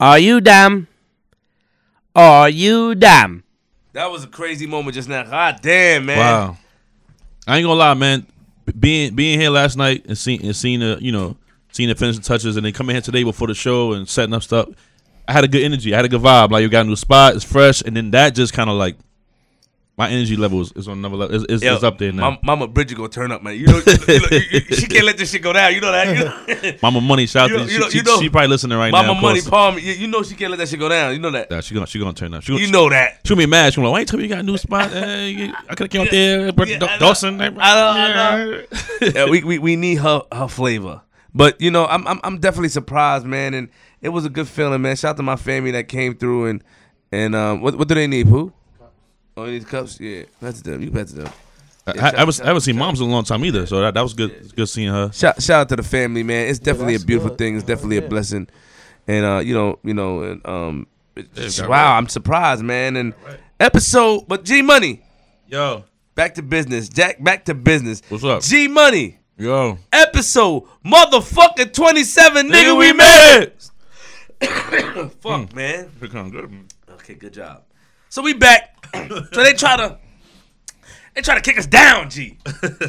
Are you damn? Are you damn? That was a crazy moment just now. God damn, man. Wow. I ain't gonna lie, man. Being being here last night and seeing and seeing the you know seeing the finishing touches and then coming here today before the show and setting up stuff, I had a good energy. I had a good vibe. Like you got a new spot, it's fresh, and then that just kind of like my energy level is, is on another level. It's, it's, Yo, it's up there now. Mama, Mama Bridget gonna turn up, man. You know, you know, you- you- she can't let this shit go down. You know that. You know? Mama Money, shout out to you she, know- she, know- she probably listening right Mama now. Mama Money. Palm. You, you know she can't let that shit go down. You know that. She gonna she gonna turn up. She gonna, You know that. She gonna be mad. She gonna be like, why you tell me you got a new spot? Hey, I could have came out there, but Yeah. Dawson. I know, I know. yeah, we, we we need her her flavor. But you know, I'm I'm I'm definitely surprised, man, and it was a good feeling, man. Shout out to my family that came through and and um, what what do they need? Who? Oh, they need cups. Yeah, pass it to them. You pass it to them. I, I, haven't, I haven't seen moms in a long time either, so that, that was good. It's good seeing her. Shout shout out to the family, man. It's definitely a beautiful good. thing. It's definitely a blessing, and uh, you know, you know, and um, it's- wow, right. I'm surprised, man. And episode, but G Money, Yo, back to business. Jack, back to business. What's up? G Money. yo, episode motherfucking 27, nigga, Nigga, we we made it. Fuck, man. It kinda good. Okay, good job. So we back. so they try to they try to kick us down, G.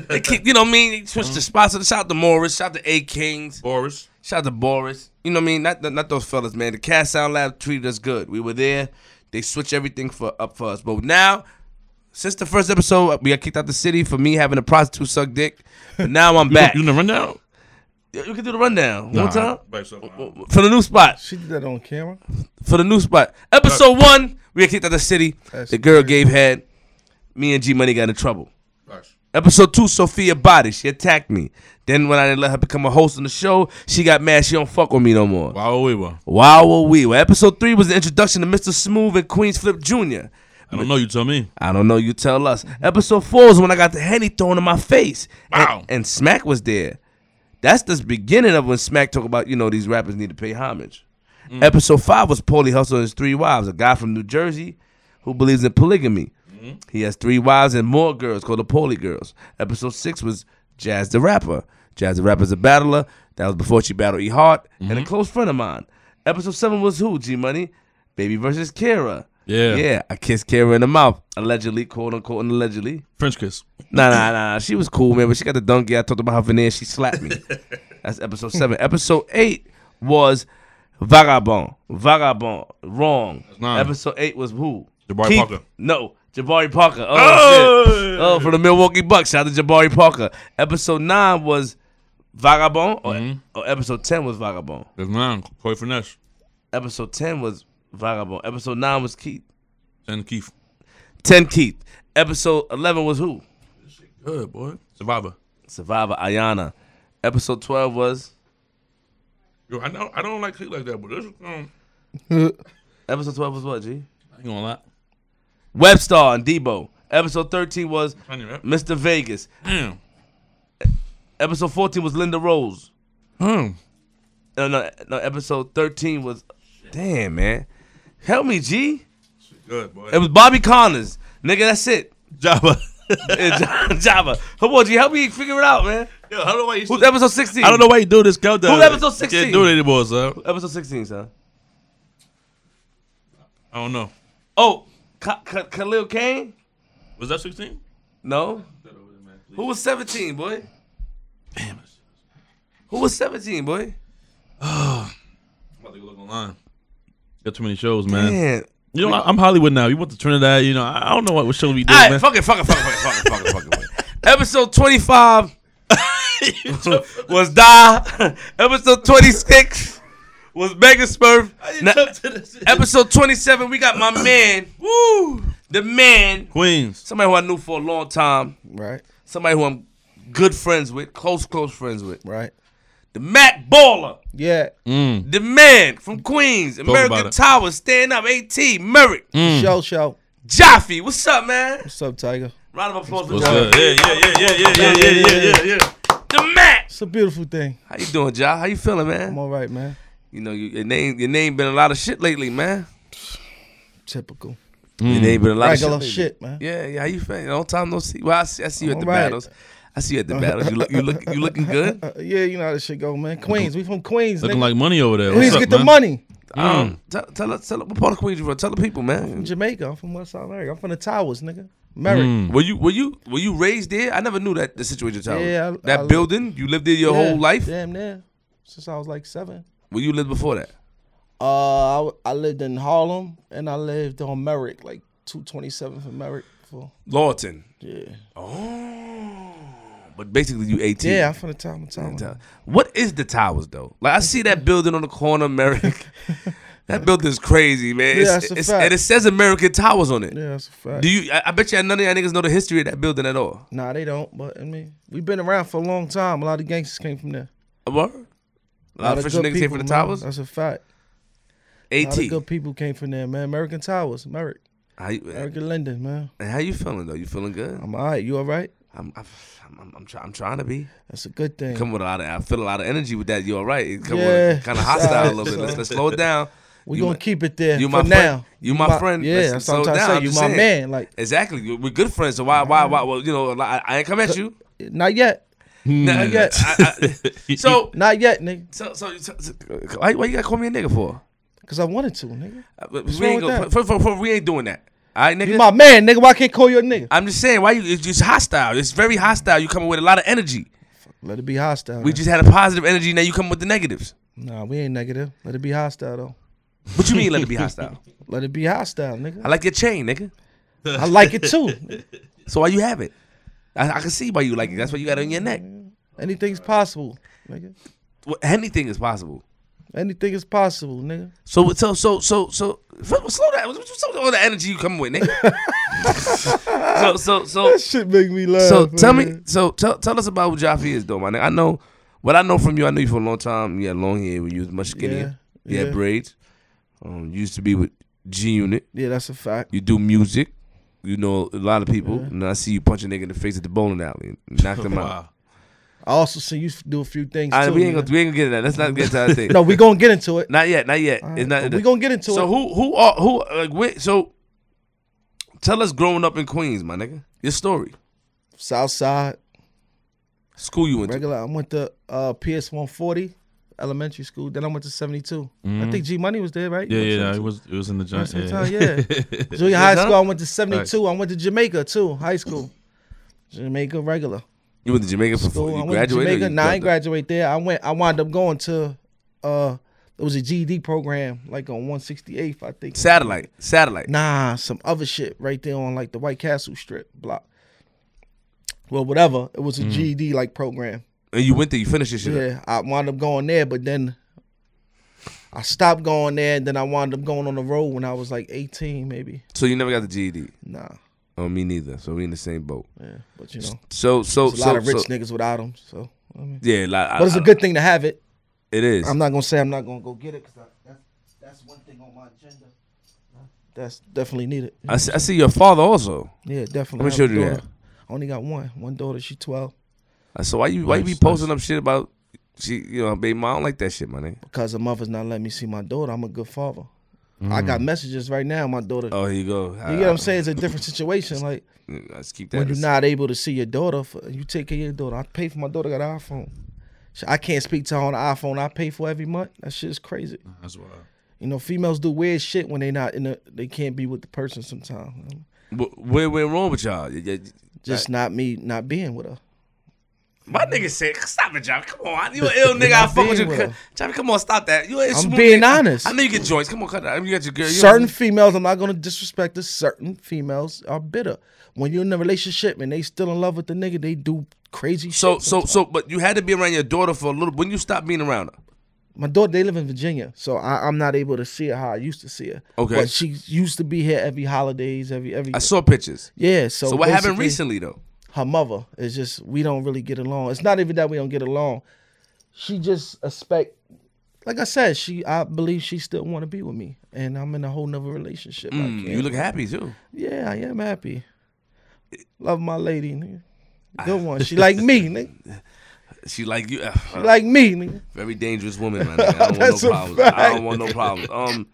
They kick, you know what I mean? They switch the spots. Shout out to Morris. Shout out to A Kings. Boris. Shout out to Boris. You know what I mean? Not not those fellas, man. The Cast Sound Lab treated us good. We were there. They switched everything for up for us. But now, since the first episode, we got kicked out the city for me having a prostitute suck dick. But now I'm You, back. you in the rundown? You can do the rundown. Nah, One time? For the new spot. She did that on camera. For the new spot. Episode one, we got kicked out of the city. That's the girl gave head. Me and G Money got in trouble. Nice. Episode two, Sophia Body. She attacked me. Then when I didn't let her become a host on the show, she got mad. She don't fuck with me no more. Wow, we were. Wow, were we? Well, episode three was the introduction to Mr. Smooth and Queens Flip Jr. I don't know. You tell me. I don't know. You tell us. Episode four is when I got the henny thrown in my face. And- Wow. And, Smack was there. That's the beginning of when Smack talk about you know these rappers need to pay homage. Mm. Episode five was Paulie Hustle and his three wives. A guy from New Jersey who believes in polygamy. Mm-hmm. He has three wives and more girls called the Paulie Girls. Episode six was Jazz the Rapper. Jazz the Rapper's a battler. That was before she battled E Hart and a mm-hmm. close friend of mine. Episode seven was who? G Money, Baby versus Kara. Yeah. Yeah, I kissed Kara in the mouth. Allegedly, quote unquote, and allegedly. French kiss. Nah, nah, nah. She was cool, man, but she got the donkey. I talked about her veneer. She slapped me. That's episode seven. Episode eight was Vagabond. Vagabond. Wrong. nine. Episode eight was who? Jabari Parker. No, Jabari Parker. Oh, Oh! shit. Oh, from the Milwaukee Bucks. Shout out to Jabari Parker. Episode nine was Vagabond. Or, Mm-hmm. or episode ten was Vagabond. There's nine. Corey Finesse. Episode ten was Vagabond. Episode nine was Keith. Ten Keith. 10 Keith. Episode 11 was who? Good boy. Survivor. Survivor Ayana. Episode 12 was Yo, I don't. I don't like Keith like that, but this. Um, Episode 12 was what, G? I ain't gonna lie. Webstar and Debo. Episode 13 was I knew that. Mr. Vegas. Damn. Episode 14 was Linda Rose. Hmm. No, no, no, episode 13 was Damn, man. Help me, G. Good boy. It was Bobby Connors. Nigga, that's it. Java. Yeah, Ja- Java. Come on, G. Help me figure it out, man. Yo, I don't know why you. Who's episode 16? I don't know why you do this countdown. Who's episode 16? Can't do it anymore, son. Episode 16, son. I don't know. Oh, Ka- Ka- Khalil Kane? Was that 16? No. Who was 17, boy? Damn. Who was 17, boy? I'm about to go look online. Got too many shows, man. Man. You know, I, I'm Hollywood now. You went to Trinidad. You know, I, I don't know what, what show we do, All right, man. fuck it, fuck it, fuck it, fuck it, fuck it, fuck it, fuck it, fuck it. Episode 25 was Die. Episode 26 was Mega Smurf. Now, episode 27, we got my man, woo, the man, Queens. somebody who I knew for a long time, Right, somebody who I'm good friends with, close, close friends with. right. The Mac Baller, Yeah. Mm. the man from Queens, about American it. Tower, stand up, AT, Merrick, Mm. Show, show. Jaffe. What's up, man? What's up, Tiger? Round of applause for What's Jaffe. Yeah, yeah, yeah, yeah, yeah, yeah, yeah, yeah, yeah, yeah. The Mac. It's a beautiful thing. How you doing, Ja? How you feeling, man? I'm all right, man. You know, you, your name your name been a lot of shit lately, man. Typical. Your name been a lot Regular of shit. shit, man. Yeah, yeah. How you feeling? Long time no see. Well, I see, I see you at the right. battles. I see you at the battle. You look, you look, you looking good. Uh, yeah, you know how this shit go, man. Queens, we from Queens. Looking nigga. like money over there. Queens What's up, get the man? money. Um, tell, tell us, tell us, what part of Queens you from? Tell the people, man. From Jamaica. I'm from West Side America. I'm from the Towers, nigga. Merrick. Mm. Were you, were you, were you raised there? I never knew that the situation. Tower. Yeah, I- that I- building. You lived there your Yeah, whole life. Damn near. Since I was like seven. Where you lived before that? Uh, I lived in Harlem and I lived on Merrick, like 227 for Merrick. For, Lawton. yeah. Oh, but basically you 18. Yeah, I'm from the town. town. Tell- What is the towers though? Like I see that building on the corner, Merrick. that building's crazy, man. Yeah, It's- a it's- fact. and it says American Towers on it. Yeah, that's a fact. Do you? I, I bet you none of y'all niggas know the history of that building at all. Nah, they don't. But I mean, we've been around for a long time. A lot of gangsters came from there. What? A lot of official good niggas came people, from the man. towers. That's a fact. A lot of At. good people came from there, man. American Towers, Merrick, How you, American Linden, man. how you feeling though? You feeling good? I'm all right. You all right? I'm I'm I'm, I'm, try, I'm trying to be. That's a good thing. Come with a lot of I feel a lot of energy with that. You're all right? It come Yeah. with kind of hostile a little bit. Let's, let's slow it down. we you gonna my- keep it there you for my friend. now. You my friend. Yeah, that's what I'm slow trying to down. say. You my saying. man. Like, Exactly. We're good friends. So why why why? Well, you know, I, I ain't come at you. not yet. Nah, Not yet. I- I- so Not yet, nigga. so so, so, so why, why you gotta call me a nigga for? Cause I wanted to, nigga. Uh, we ain't go, for, for, for, we ain't doing that. All right, nigga. You my man, nigga. Why I can't call you a nigga? I'm just saying, why you? It's just hostile. It's very hostile. You coming with a lot of energy. Let it be hostile. We man. just had a positive energy. Now you come with the negatives. Nah, we ain't negative. Let it be hostile though. What you mean? Let it be hostile. Let it be hostile, nigga. I like your chain, nigga. I like it too. So why you have it? I, I can see why you like it. That's why you got it on your neck. Anything's possible, nigga. Well, anything is possible. Anything is possible, nigga. So so so so so slow down. What's up with all the energy you coming with, nigga? so so so That shit make me laugh. so tell me. So tell tell us about who Jaffe is, though, man. I know what I know from you. I know you for a long time. You had long hair. You was much skinnier. Yeah, You had yeah. braids. Um, you used to be with G Unit. Yeah, that's a fact. You do music. You know a lot of people. And I see you punch a nigga in the face at the bowling alley and knock them out. Wow. I also see you do a few things I, too. we ain't man. gonna we ain't gonna get into that. Let's not get to that thing. no, we gonna get into it. Not yet. Not yet. All It's not. we gonna get into so it. who who are who like where, so tell us growing up in Queens, my nigga. Your story. South Side, School you went to. regular. I went to uh, PS 140 elementary school. Then I went to 72. I think G Money was there, right? Mm-hmm. Yeah, yeah, it was it was in the joint. time, Yeah. yeah. Junior high school, I went to 72. I went to Jamaica too, high school. Jamaica regular. You went to Jamaica. I you went to graduated. Jamaica. you Nah, I ain't graduate there. I went. I wound up going to. uh It was a GED program, like on 168th, I think. Satellite. Satellite. Nah, some other shit right there on like the White Castle Strip block. Well, whatever. It was a GED like program. And you went there. You finished your shit. Yeah, I wound up going there, but then I stopped going there, and then I wound up going on the road when I was like 18, maybe. So you never got the GED. Nah, Oh, me neither. So we in the same boat. yeah, but you know, So so there's a so, lot of rich so niggas without them. So, I mean, yeah, like, but it's a good thing to have it. It is. I'm not gonna say I'm not gonna go get it because that's that's one thing on my agenda. That's definitely needed. I see, I see your father also. Yeah, definitely. How many I children you have? I only got one. One daughter. She 12. Uh, So why you why you be posting up shit about she you know baby mom? I don't like that shit, my nigga. Because her mother's not letting me see my daughter. I'm a good father. I got messages right now. My daughter. Mm. Oh, here you go. you get what I'm saying? It's a different situation. Like Let's keep that. when you're not able to see your daughter, for, you take care of your daughter. I pay for my daughter. Got an iPhone. I can't speak to her on the iPhone. I pay for every month. That shit is crazy. That's wild. You know, females do weird shit when they not in the. They can't be with the person sometimes. Wh- What went wrong with y'all? Just not me not being with her. My nigga said, "Stop it, Johnny. Come on, you an ill nigga. I fuck with you, with. Johnny. Come on, stop that. You a I'm being nigga. honest. I know you get joints. Come on, cut that. You got your girl. You certain females, I'm not gonna disrespect this. Certain females are bitter. When you're in a relationship and they still in love with the nigga, they do crazy So shit. so sometimes. so, but you had to be around your daughter for a little. When you stopped being around her, my daughter, they live in Virginia, so I, I'm not able to see her how I used to see her. Okay. but she used to be here every holidays, every every. I saw pictures. yeah. So So what happened recently though? Her mother is just we don't really get along. It's not even that we don't get along. She just expect, like I said, she I believe she still want to be with me, and I'm in a whole nother relationship. Mm, you look happy too. Yeah, I am happy. Love my lady, nigga. Good one. She like me, nigga. She like you. uh, She like me, nigga. Very dangerous woman, man. I don't want no problems. I don't want no problems. Um,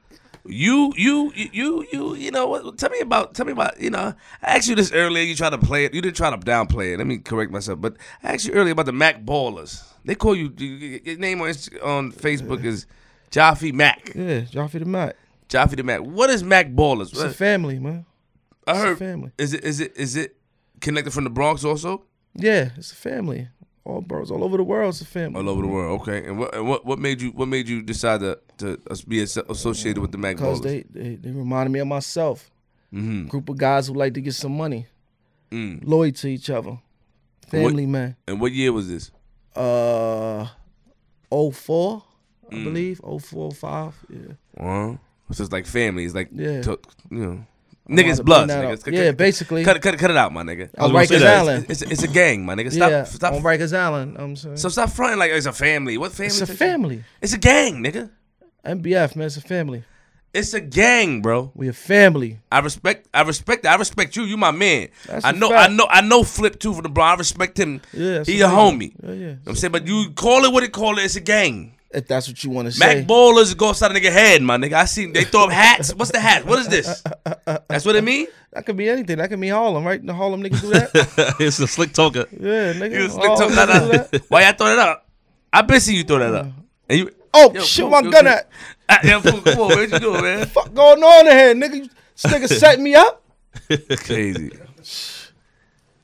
You, you, you, you, you, you know what? Tell me about, tell me about, you know, I asked you this earlier. You tried to play it. You didn't try to downplay it. Let me correct myself. But I asked you earlier about the Mac Ballers. They call you, you- your name on, on Facebook is Jaffe Mac. Yeah, Joffrey the Mac. Jaffe the Mac. What is Mac Ballers? It's a family, man. I it's a heard, family. is it, is it, is it connected from the Bronx also? Yeah, it's a family. All bros all over the world. It's a family. All over the world. Okay. And what, and what, what made you, what made you decide to, to be associated with the Mac Because they, they they reminded me of myself. Mhm. Group of guys who like to get some money, Mm. loyal to each other, family man. And what year was this? Uh, 04, I Mm. believe. 04, 05. Yeah. Well, so it's like family. It's like Yeah. to- you know, I'm niggas bloods. bring Niggas. Cut- Yeah, cut- basically. cut, cut, cut it out, my nigga. On Rikers. Island. It's, it's, it's a gang, my nigga. Stop, yeah, stop. on Rikers Island. I'm saying. so stop fronting like it's a family. What family? it's a family. It's a gang, nigga. MBF, man, it's a family. It's a gang, bro. We a family. I respect. I respect. I respect you. You my man. That's I know. I know. I know. Flip too from the bro. I respect him. Yeah, he a homie. Yeah, yeah. You know what I'm saying, but you call it what it call it. It's a gang. If that's what you want to say. Mac ballers go outside a nigga head, my nigga. I see they throw up hats. What's the hat? What is this? That's what it mean. that could be anything. That could be Harlem, right? The Harlem niggas do that. it's a slick talker. yeah, nigga. You slick niggas talk- do nah, Why y'all throw that up? I been see you throw that up. And you, Oh, Yo, shit, my yo, gun yo. at. Ah, yo, Pooh, come on, man. What you doing, man? Fuck going on in here, nigga? This nigga set me up. Crazy.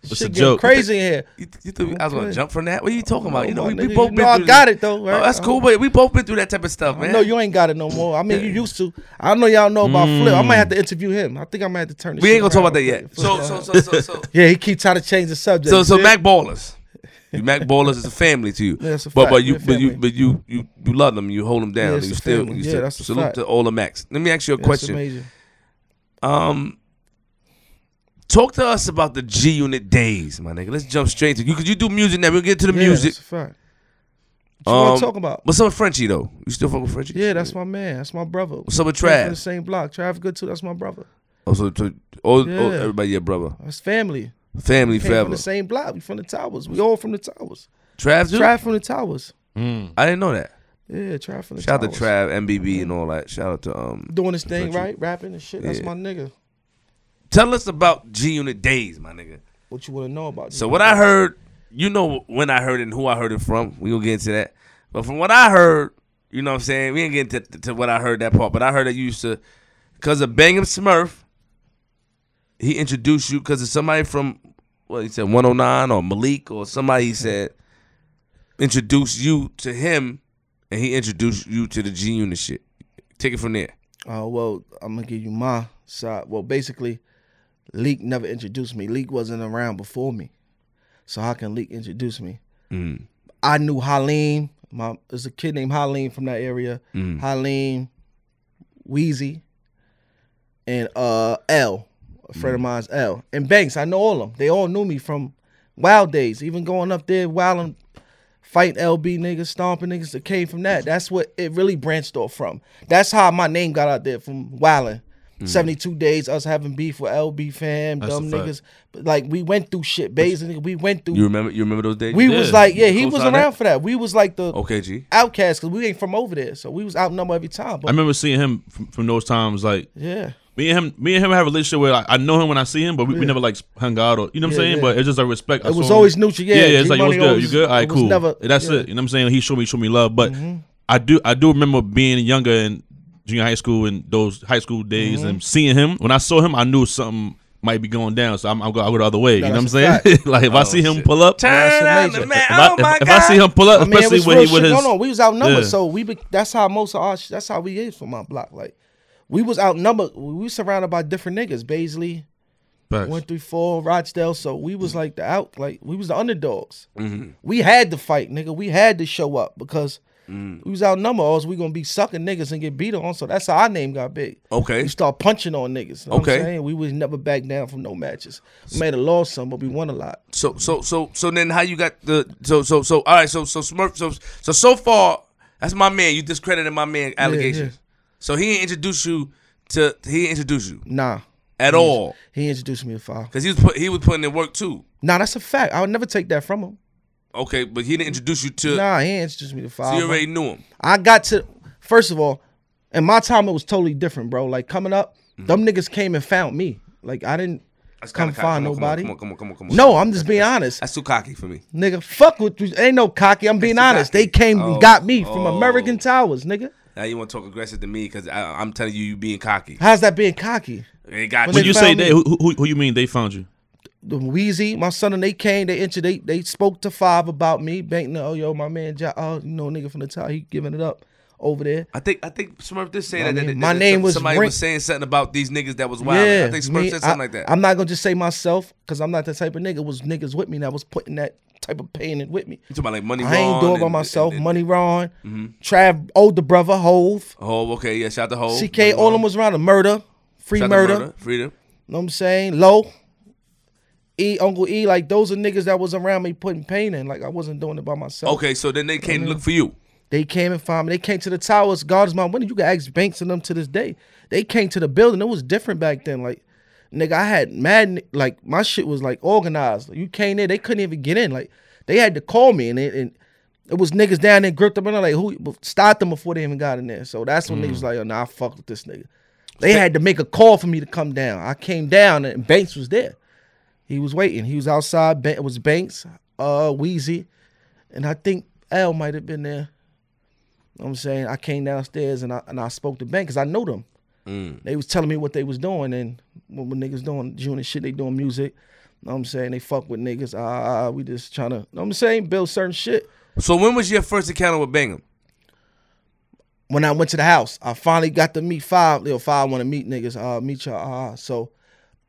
It's Shit a joke. crazy in here. You, you think I was gonna jump from that? What are you talking about? You know, we, we both you been know I through got it, though, right? Oh, that's cool, but we both been through that type of stuff, man. No, you ain't got it no more. I mean, you used to. I know y'all know about Flip. I might have to interview him. I think I might have to turn this we ain't gonna talk about that yet. So, so, so, so, so, yeah, he keep trying to change the subject. so, so, Mac Ballers. You Mac Ballers is a family to you. Yeah, it's a but fact. but you but you but you you you love them. You hold them down. Yeah, it's you a still family. you Yeah, still that's a salute fact. to all the Macs. Let me ask you a That's question. amazing. Um, talk to us about the G Unit days, my nigga. Let's jump straight to you because you do music now. We'll get to the Yeah, music. That's a fact. What you Um, want to talk about? What's up with Frenchie though? You still fuck with Frenchie? Yeah, that's my man. That's my brother. What's up with from the same block. Trav good too. That's my brother. Also, to all, all Yeah. everybody, your brother, That's family. Family Came forever. from the same block. We from the towers. We all from the towers. Trav, too? Trav from the towers. Mm. I didn't know that. Yeah, Trav from the Shout out to Trav, MBB, and all that. Shout out to um. Doing his thing, Frenchie. right? Rapping and shit. That's Yeah. my nigga. Tell us about G Unit days, my nigga. What you want to know about? So this? what I heard, you know when I heard it and who I heard it from. We gonna get into that. But from what I heard, you know what I'm saying? We ain't get into to what I heard that part, but I heard that you used to cause of Bang 'Em Smurf, he introduced you because of somebody from what he said 109 or Malik or somebody he said introduce you to him and he introduced you to the G unit shit. Take it from there. Uh, well, I'm gonna give you my side. Well, basically, Leak never introduced me. Leak wasn't around before me, so how can Leak introduce me? Mm. I knew Halim. My there's a kid named Halim from that area. Mm. Halim, Wheezy, and uh L, a friend Mm. of mine's L, and Banks. I know all of them. They all knew me from Wild Days. Even going up there, wilding, fighting LB niggas, stomping niggas that came from that. That's what it really branched off from. That's how my name got out there from wilding. 72 days, us having beef with LB fam, That's dumb niggas. But like we went through shit, Bays nigga. We went through You remember you remember those days? we was like, yeah, he was around that? for that. We was like the Okay, outcast because we ain't from over there, so we was outnumbered every time. I remember seeing him from, from those times. Like yeah, me and him, me and him have a relationship where like, I know him when I see him, but we, we never like hung out or you know what I'm Yeah, saying. yeah. But it's just a respect. I it was saw him- always neutral. Yeah, yeah, yeah. It's like, what's G-Money good? always- you good? All right, it cool. Never, That's yeah. It. You know what I'm saying? He showed me, showed me love. But I do, I do remember being younger in junior high school and those high school days Mm-hmm. and seeing him. When I saw him, I knew something might be going down. So I'm, I'll go, I'll go the other way. No, you know what I'm saying? like if I Oh, see him shit. pull up, Turn That's on amazing. the man. if, I, oh my if, if God. I see him pull up, I mean, especially was when he with his, no, no, we was outnumbered. Yeah. So we, be, that's how most of our, that's how we is from my block. Like we was outnumbered. We was surrounded by different niggas. Baisley, Facts. one three four, Rochdale. So we was like the out, like we was the underdogs. Mm-hmm. We had to fight, nigga. We had to show up because. Mm. We was outnumbered, or else we gonna be sucking niggas and get beat on. So that's how our name got big. Okay. We start punching on niggas. You know Okay. What I'm saying? We was never back down from no matches. We made a loss some, but we won a lot. So so so so then how you got the so so so all right so so Smurf so so so far that's my man you discredited my man allegations yeah. So he didn't introduce you to he didn't introduce you Nah. at all He introduced me to foul. because he was put he was putting in work too Nah, that's a fact. I would never take that from him. okay but he didn't introduce you to Nah, he introduced me to so foul. you already knew him I got to first of all, in my time it was totally different, bro. Like coming up, Mm-hmm. them niggas came and found me. Like I didn't That's come kinda find cocky. nobody. Come on, come on, come on, come on. Come on. No, I'm just being honest. That's too cocky for me. Nigga, fuck with you. Ain't no cocky. I'm being honest. They came Oh, and got me from oh. American Towers, nigga. Now you want to talk aggressive to me because I'm telling you, you being cocky. How's that being cocky? They got When When you you. say found they, who, who, who you mean they found you? The Wheezy, my son, and they came. They entered. They they spoke to five about me. Bank, oh yo, my man, oh you know, nigga from the tower, he giving it up over there. I think I think Smurf did say that. that- my that name was somebody was saying something about these niggas that was wild. Yeah, I think Smurf me- said something I, like that. I'm not gonna just say myself because I'm not the type of nigga. It was niggas with me that was putting that type of pain in with me. you talking about like money? I ain't doing it by myself. and- and- Money Ron, mm-hmm. Trav, older brother, Hove, Oh, okay, yeah. Shout out to Hov. CK, Money all of them was around. The murder, free Shout out to murder. freedom. Know what I'm saying? Low. E, Uncle E, like those are niggas that was around me putting pain in. Like I wasn't doing it by myself. Okay, so then they came to look for you. They came and found me. They came to the towers. God is my winner. You can ask Banks and them to this day. They came to the building. It was different back then. Like, nigga, I had mad like my shit was like organized. You came in, they couldn't even get in. Like, they had to call me and it, and it was niggas down there gripped up and I'm like, who stopped them before they even got in there. So that's when niggas was like, oh, nah, I fuck with this nigga. They had to make a call for me to come down. I came down and Banks was there. He was waiting. He was outside. It was Banks, uh, Wheezy, and I think L might have been there. You know what I'm saying I came downstairs and I and I spoke to Banks because I know them. Mm. They was telling me what they was doing and what, what niggas doing, and shit. They doing music. You know what I'm saying they fuck with niggas. Ah, we just trying to. You know what I'm saying build certain shit. So when was your first encounter with Bang 'Em? When I went to the house, I finally got to meet five. Yo, five want to meet niggas. Uh, meet y'all. Uh, so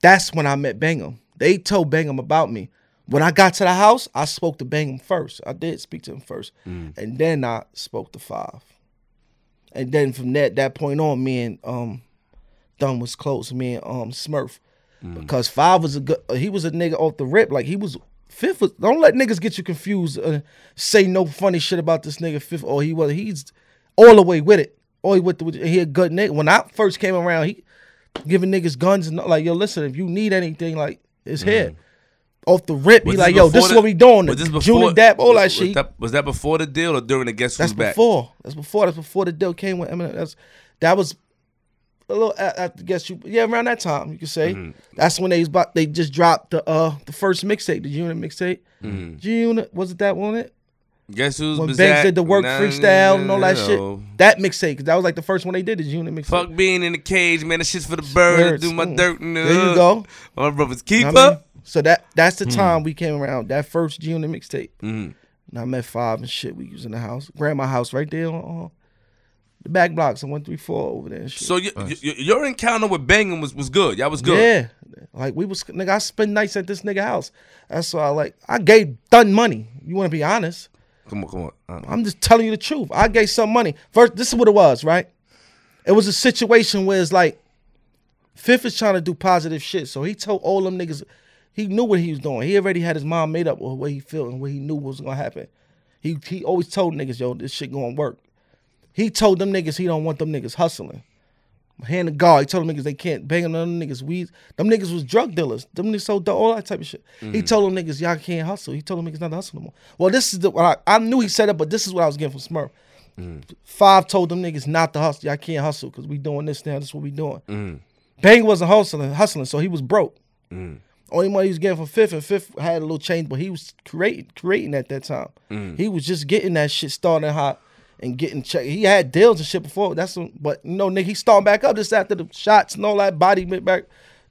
that's when I met Bang 'Em. They told Bang 'Em about me. When I got to the house, I spoke to Bang 'Em first. I did speak to him first, and then I spoke to Five. And then from that that point on, me and um, Dunn was close. Me and um Smurf, because Five was a good. He was a nigga off the rip. Like he was Fifth. Was, don't let niggas get you confused. Uh, say no funny shit about this nigga Fifth. Or he was. He's all the way with it. All he with the, he a good nigga. When I first came around, he giving niggas guns and like yo, listen, if you need anything, like it's here. Off the rip, Was like, yo, this is what we doing. Was this before Junior Dap, all that was shit. That, was that before the deal or during the Guess That's Who's Back? before. That's before. That's before the deal came with Eminem. That's that was a little. I, I guess you. Yeah, around that time you could say. Mm-hmm. That's when they was about. They just dropped the uh the first mixtape, the unit mixtape. Mm-hmm. Unit was it that one? It Guess who's when? Banks did the work Nah, freestyle and all that no. shit. That mixtape, 'cause that was like the first one they did. The unit mixtape. Fuck being in the cage, man. That shit's for the birds. Birds. Do my Mm. dirt in the There you go. My brother's keeper. I mean? So that that's Hmm. the time we came around. That first G unit mixtape. Mhm. And I met five and shit. We was in the house, grandma house right there on uh, the back blocks on one three four over there. And shit. So you, you, your encounter with Bang 'Em was, was good. Y'all was good. Yeah, like we was nigga. I spend nights at this nigga house. That's why I like. I gave done money. You want to be honest? Come on, come on. Uh, I'm just telling you the truth. I gave some money. First, this is what it was, right? It was a situation where it's like Fifth is trying to do positive shit. So he told all them niggas, he knew what he was doing. He already had his mind made up of what he felt and what he knew was gonna happen. He he always told niggas, yo, this shit gonna work. He told them niggas he don't want them niggas hustling. Hand to God, he told them niggas they can't bang on them niggas weed. Them niggas was drug dealers. Them niggas sold dope, all that type of shit. He mm-hmm. told them niggas y'all can't hustle. He told them niggas not to hustle no more. Well, this is the what I, I knew he said it, but this is what I was getting from Smurf. Mm-hmm. Five told them niggas not to hustle. Y'all can't hustle because we doing this now. This is what we doing. Mm-hmm. Bang wasn't hustling, hustling, so he was broke. Only money he was getting from Fifth, and Fifth had a little change, but he was creating, creating at that time. He was just getting that shit starting hot and getting check. He had deals and shit before. That's some, but you know, nigga, he starting back up just after the shots and all that body went back.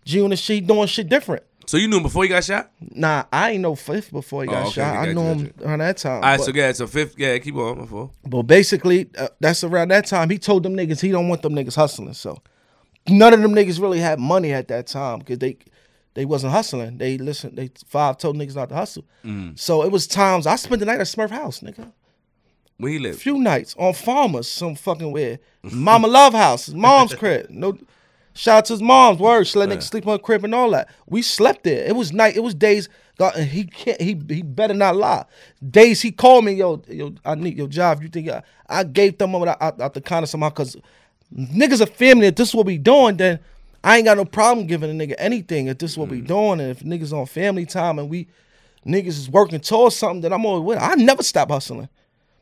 June and she doing shit different. so you knew him before he got shot? Nah, I ain't know Fifth before he got Oh, okay, shot. okay, I knew him around that time. All right, so yeah, so fifth, yeah, keep on. Before. But basically, uh, that's around that time. He told them niggas he don't want them niggas hustling. So none of them niggas really had money at that time because they they wasn't hustling. They listen. They five told niggas not to hustle. Mm. So it was times I spent the night at Smurf house, nigga. Where he lived? A live? few nights on farmers, some fucking where. Mama Love House, mom's crib. No. Shout out to his mom's word. She let niggas sleep on crib and all that. We slept there. It was night. It was days. God, and he can't. He he better not lie. Days he called me, yo, yo, I need your job. You think I, I gave them out, out, out the kind of somehow because niggas are family. If this is what we doing, then I ain't got no problem giving a nigga anything. If this is what we mm. doing, and if niggas on family time and we niggas is working towards something, that I'm always with. I never stop hustling.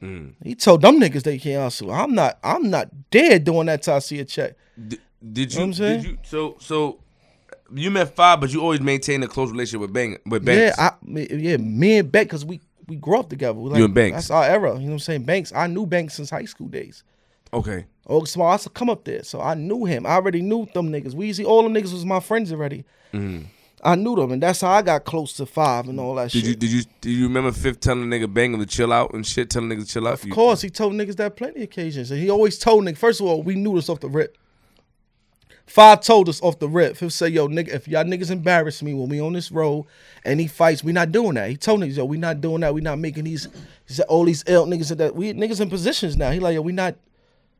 Mm. He told them niggas they can't hustle. I'm not. I'm not dead doing that till I see a check. Did, did you? Know I'm saying? Did you? So so you met five, but you always maintained a close relationship with Bang with Banks. Yeah, I, me- yeah, me and Banks, because we we grew up together. We You and Banks. That's our era. You know what I'm saying? Banks. I knew Banks since high school days. Okay. Oh, Small, I used to come up there, so I knew him. I already knew them niggas. We see all them niggas was my friends already. Mm-hmm. I knew them, and that's how I got close to five and all that Did shit. you did you do you remember Fifth telling a nigga Bang him to chill out and shit, telling niggas to chill out? Of course, he told niggas that plenty of occasions, and he always told niggas. First of all, we knew this off the rip. Five told us off the rip. He'll say, "Yo, nigga, if y'all niggas embarrass me when we on this road and he fights, we not doing that." He told niggas, "Yo, we not doing that. We not making these." He said, "All these ill niggas that we niggas in positions now." He like, "Yo, we not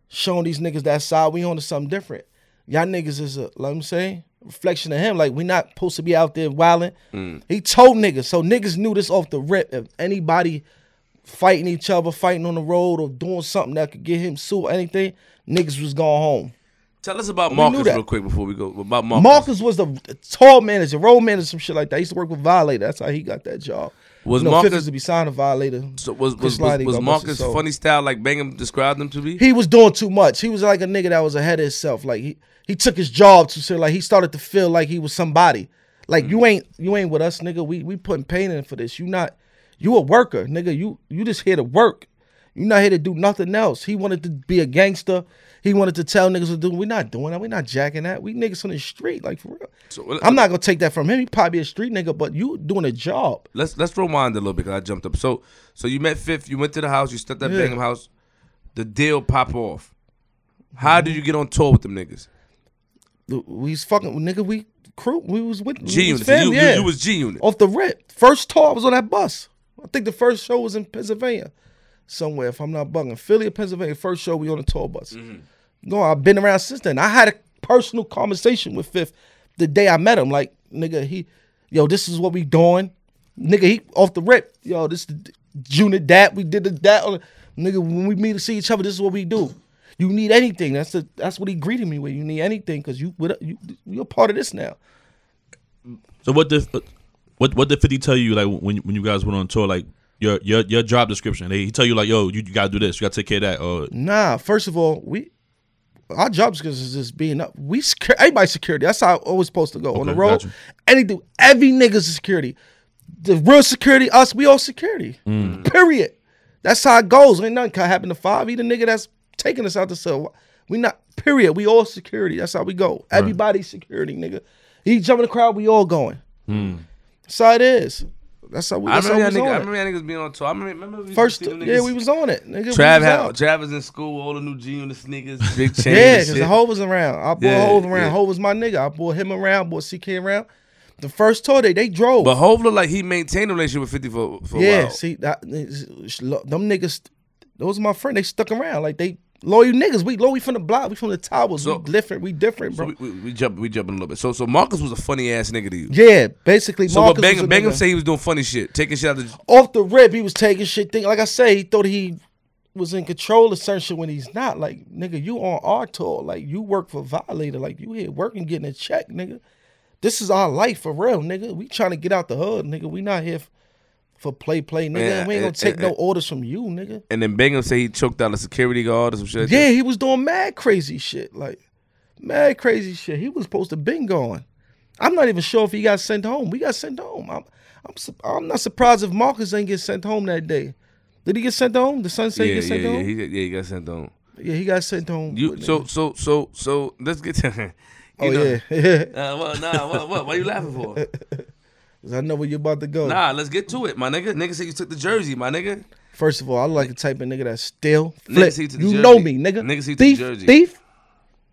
showing these niggas that side. We on to something different. Y'all niggas is a, let me say, reflection of him. Like we not supposed to be out there wilding." Mm. He told niggas, so niggas knew this off the rip. If anybody fighting each other, fighting on the road, or doing something that could get him sued or anything, niggas was going home. Tell us about Marcus real quick before we go. About Marcus. Marcus was the tall manager, road manager, some shit like that. He used to work with Violator. That's how he got that job. Was Marcus- to be signed a Violator. So was was, was, was gonna bust his Marcus funny style like Bang 'Em described him to be? He was doing too much. He was like a nigga that was ahead of himself. Like he he took his job to say like he started to feel like he was somebody. Like you mm. ain't you ain't with us, nigga. We we putting pain in for this. You not you a worker, nigga. You you just here to work. You not here to do nothing else. He wanted to be a gangster. He wanted to tell niggas what to do. We're not doing that. We're not jacking that. We niggas on the street, like for real. So, I'm not gonna take that from him. He probably a street nigga, but you doing a job. Let's let's rewind a little bit because I jumped up. So so you met Fifth. You went to the house. You stepped at Yeah. Bang 'Em house. The deal pop off. How did you get on tour with them niggas? We was fucking nigga. We crew. We was with G Unit. You, you- you was G Unit. off the rip. First tour I was on that bus. I think the first show was in Pennsylvania, somewhere. If I'm not bugging, Philly or Pennsylvania. First show we on the tour bus. Mm-hmm. No, I've been around since then. I had a personal conversation with Fifth the day I met him. Like nigga, he, yo, this is what we doing. Nigga, he off the rip. Yo, this the unit that we did the that. Nigga, when we meet to see each other, this is what we do. You need anything. That's the that's what he greeted me with. You need anything because you, you you're part of this now. So what did what what did Fifty tell you like when when you guys went on tour? Like your your your job description. They, he tell you like, yo, you, you gotta do this. You gotta take care of that. Or Nah, first of all, we our job description is just being up. We secure everybody security. That's how it was supposed to go on the Okay, road. gotcha. Anything, every nigga's security. The real security, us, we all security. Mm. Period. That's how it goes. Ain't nothing can happen to five. Either nigga that's taking us out the cell. We not. Period. We all security. That's how we go. Everybody's security, nigga. He jump in the crowd. We all going. Mm. That's how it is. That's how we. I That's how remember, we y'all was niggas, I remember y'all niggas being on tour. I remember, remember we First, seen them yeah, we was on it. Nigga, Trav had. Trav was in school, all the new G Unit sneakers, big chains. Yeah, because the Hov was around. I brought Yeah, Hov around. yeah. Hov was my nigga. I brought him around, brought CK around. The first tour they they drove. But Hov looked like he maintained a relationship with 50 for, for a while. yeah, see that them niggas, those are my friend. They stuck around like they loyal niggas. We loyal. We from the block. We from the towers. So- we different. We different, So bro. we, we, we jump we jumping a little bit. So so Marcus was a funny ass nigga to you. yeah, basically. So Marcus Bang 'Em, was a Bang 'Em say he was doing funny shit, taking shit out of the off the rip, he was taking shit. Thing like I say, he thought he was in control of certain shit when he's not. Like nigga, you on our tour. Like you work for Violator. Like you here working, getting a check, nigga. This is our life for real, nigga. We trying to get out the hood, nigga. We not here f- for play, play, nigga. Yeah, we ain't gonna and- take and- no orders from you, nigga. And then Bang 'Em say he choked out a security guard or some shit. like Yeah, that. he was doing mad crazy shit, like mad crazy shit. He was supposed to been going. I'm not even sure if he got sent home. We got sent home. I'm, I'm, I'm not surprised if Marcus ain't get sent home that day. Did he get sent home? The son say yeah, he get sent yeah, yeah, home. he, yeah, he got sent home. yeah, he got sent home. You so so so so let's get to oh know, yeah, Uh, well, nah, what, what, what you laughing for? 'Cause I know where you're about to go. Nah, let's get to it, my nigga. Nigga said you took the jersey, my nigga. First of all, I like the type of nigga that still flip. You jersey. know me, nigga. Nigga see to the thief, jersey. thief.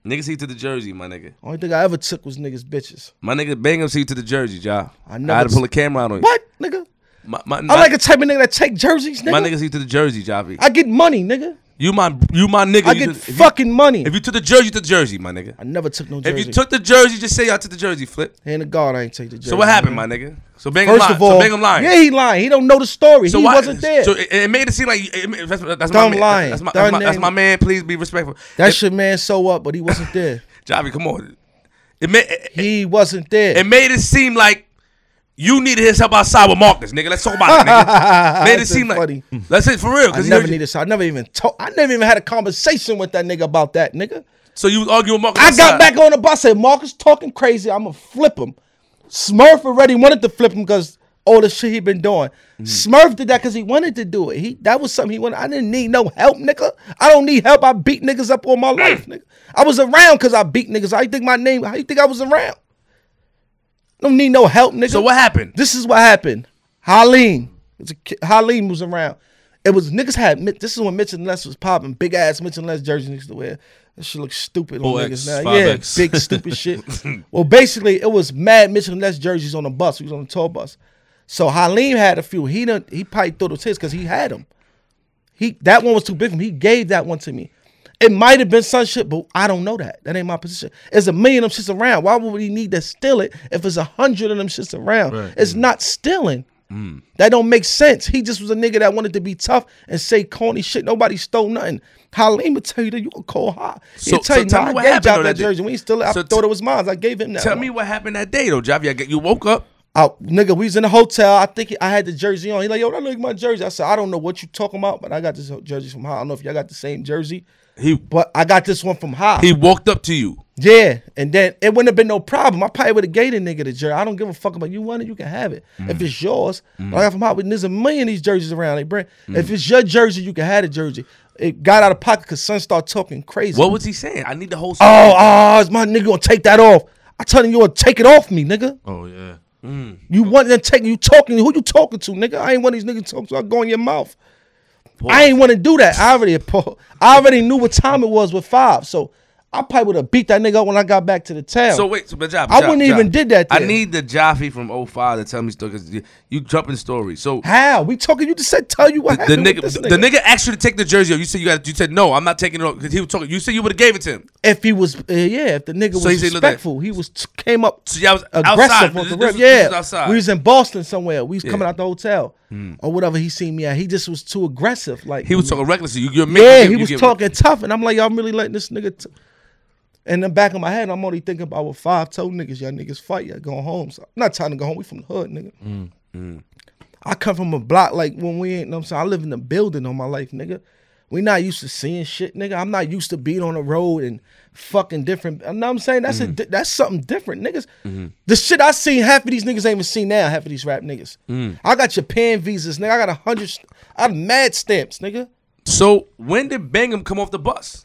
Nigga see to the jersey, my nigga. Only thing I ever took was niggas bitches. My nigga Bang 'Em see to the jersey, Ja. I I, never had to pull a camera out on you. What, nigga? My, my, I like a type of nigga that take jerseys, nigga. my nigga see to the jersey, Javi. I get money, nigga. You my you my nigga. I You get took- if you- fucking money. If you took the jersey, you took the jersey, my nigga. I never took no If you took the jersey, just say I took the jersey, flip. Hand of God, I ain't take the jersey. So what happened, man. my nigga? So Bang 'Em First lying. of all, so Bang 'Em lying. yeah, he lying. He don't know the story. So he why, wasn't there. So it, it made it seem like it, that's, that's Dumb my man. lying. That's my, that's, my, that's my man. Please be respectful. That It- your man. So up, but he wasn't there. Javi, come on. It made it, he wasn't there. it made it seem like You needed his help outside with Marcus, nigga. Let's talk about it, nigga. Made it That's seem like funny. Mm. let's say for real. I never needed. I never even told. I never even had a conversation with that nigga about that nigga. so you was arguing with Marcus. I got back on the bus. Said Marcus talking crazy. I'm gonna flip him. Smurf already wanted to flip him because all the shit he been doing. Mm. Smurf did that because he wanted to do it. He that was something he wanted. I didn't need no help, nigga. I don't need help. I beat niggas up all my life, nigga. I was around because I beat niggas. How you think my name? How you think I was around? Don't need no help, nigga. So what happened? This is what happened. Halim. It's a ki- Halim was around. It was niggas had. This is when Mitchell and Ness was popping. Big ass Mitchell and Ness jersey niggas to wear. That shit looks stupid on 4X, niggas now. 5X. Yeah, big stupid shit. Well, basically, it was mad Mitchell and Ness jerseys on the bus. He was on the tour bus. So Halim had a few. He done, he probably thought those his because he had them. He that one was too big for him. He gave that one to me. It might have been some shit, but I don't know that. That ain't my position. There's a million of them shits around. Why would he need to steal it if there's a hundred of them shits around? Right. It's mm. not stealing. Mm. That don't make sense. He just was a nigga that wanted to be tough and say corny shit. Nobody stole nothing. Halim would tell you that you a cold hot. He'll So- tell so you, tell nah, me I what gave happened that day. jersey. We still. I So thought it was mine. I gave him that. Tell one. me what happened that day though, Javi. You woke up. I, nigga, we was in the hotel. I think I had the jersey on. He like, yo, that look my jersey. I said, I don't know what you talking about, but I got this jersey from High. I don't know if y'all got the same jersey, He but I got this one from High. he walked up to you. yeah, and then it wouldn't have been no problem. I probably would have gave the nigga the jersey. I don't give a fuck about you want it, you can have it. Mm. If it's yours, but I got from High. There's a million of these jerseys around. They bring. Mm. If it's your jersey, you can have the jersey. It got out of pocket because son started talking crazy. What was he saying? I need the whole. Oh, oh, is my nigga gonna take that off? I tell him you gonna take it off me, nigga. Oh yeah. You want to take you talking? Who you talking to, nigga? I ain't one of these niggas talking to. I go in your mouth. I ain't want to do that. I already, I already knew what time it was with five, so I probably would have beat that nigga up when I got back to the town. So wait, so but Javi, I wouldn't Javi. even did that I need the Jaffe from 05 to tell me stories. 'cause You, you jumping stories. So how we talking? You just said tell you what the, the happened. nigga, with this the nigga asked you to take the jersey off. You said you got. You said no. I'm not taking it off because he was talking. You said you would have gave it to him. If he was, uh, yeah, if the nigga So was he said, look at- respectful, he was came up So y'all was aggressive outside. This- the this was- was Yeah, outside. we was in Boston somewhere. We was Yeah. coming out the hotel or whatever. He seen me at. He just was too aggressive. Like He was talking recklessly. You, you're making. Yeah, you he was you talking tough, and I'm like, y'all really letting this nigga. T-? In the back of my head, I'm only thinking about what five told niggas, y'all niggas fight, y'all going home. So I'm not trying to go home. We from the hood, nigga. Mm, I come from a block like when we ain't. Know what I'm saying I live in a building all my life, nigga. We not used to seeing shit, nigga. I'm not used to being on the road and fucking different. You know what I'm saying? That's a Mm-hmm. di- that's something different, niggas. The shit I seen, half of these niggas ain't even seen now. Half of these rap niggas. Mm. I got Japan visas, nigga. I got a hundred. I have mad stamps, nigga. So when did Bang 'Em come off the bus?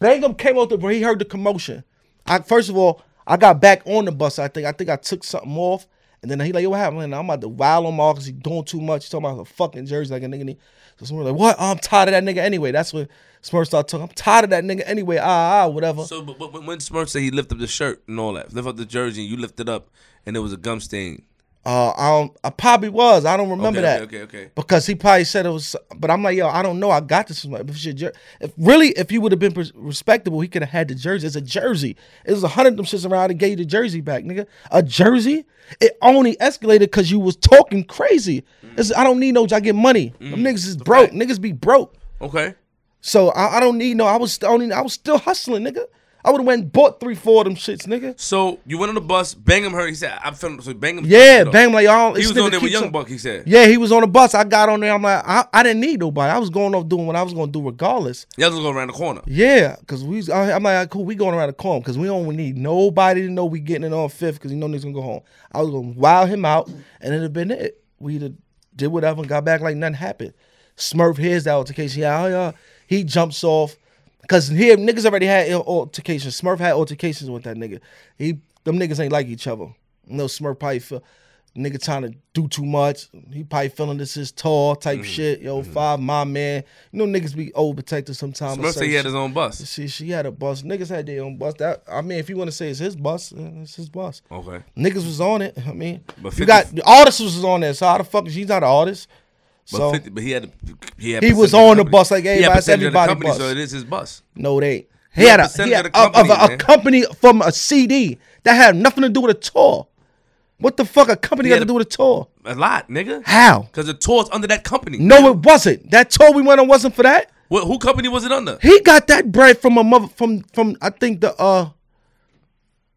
Bang 'Em came off the where he heard the commotion. I first of all, I got back on the bus. I think I think I took something off, and then he like, "Yo, what happened?" I'm about to wild him off because he doing too much. He's talking about a fucking jersey like a nigga. So someone like, "What? Oh, I'm tired of that nigga anyway." That's when Smurf started talking. I'm tired of that nigga anyway. Ah, ah, whatever. So but, but when Smurf said he lifted up the shirt and all that, lift up the jersey, and you lifted up, and there was a gum stain. Uh, I don't. I probably was. I don't remember Okay, that. okay, okay, okay. Because he probably said it was. But I'm like, yo, I don't know. I got this. If, if really, if you would have been respectable, he could have had the jersey. It's a jersey. It was a hundred of them shits around and gave you the jersey back, nigga. A jersey. It only escalated because you was talking crazy. It's, I don't need no. I get money. Mm. Them niggas is broke. Niggas be broke. Okay. So I, I don't need no. I was only. I was still hustling, nigga. I would have went and bought three, four of them shits, nigga. So you went on the bus. Bang 'Em heard. He said, "I'm feeling." So bang him. Yeah, bang like y'all. He was on there with Young Buck. He said, Yeah, he was on the bus. I got on there. I'm like, I, I didn't need nobody. I was going off doing what I was going to do regardless. "Y'all just go around the corner." Yeah, because we. was- I- I'm like, cool. We going around the corner because we don't need nobody to know we getting it on fifth because you know niggas gonna go home. I was gonna wow him out and it'd have been it. We'd have did whatever and got back like nothing happened. Smurf hears the altercation. Yeah, oh, yeah. He jumps off because here niggas already had altercations. Smurf had altercations with that nigga. He them niggas ain't like each other. No Smurf probably feel nigga trying to do too much. He probably feeling this is tall type shit. Yo, five, my man. You know niggas be overprotective sometimes. Smurf said he had his own bus. See, she had a bus. Niggas had their own bus. That I mean, if you want to say it's his bus, uh, it's his bus. Okay. Niggas was on it. I mean, But you 50 got the artist was on there. So how the fuck? She's not an artist. But, So 50, but he had he had He was on the company. bus like He everybody- that's the everybody company, bus. So it is his bus. no, they. ain't. He Yeah, had a he had of the of- of company, a, a company from a CD that had nothing to do with a tour. What the fuck a company got to do with a tour? A lot, nigga. How? Because the tour's under that company. No, it wasn't. That tour we went on wasn't for that. What, who company was it under? He got that bread from a mother from from I think the uh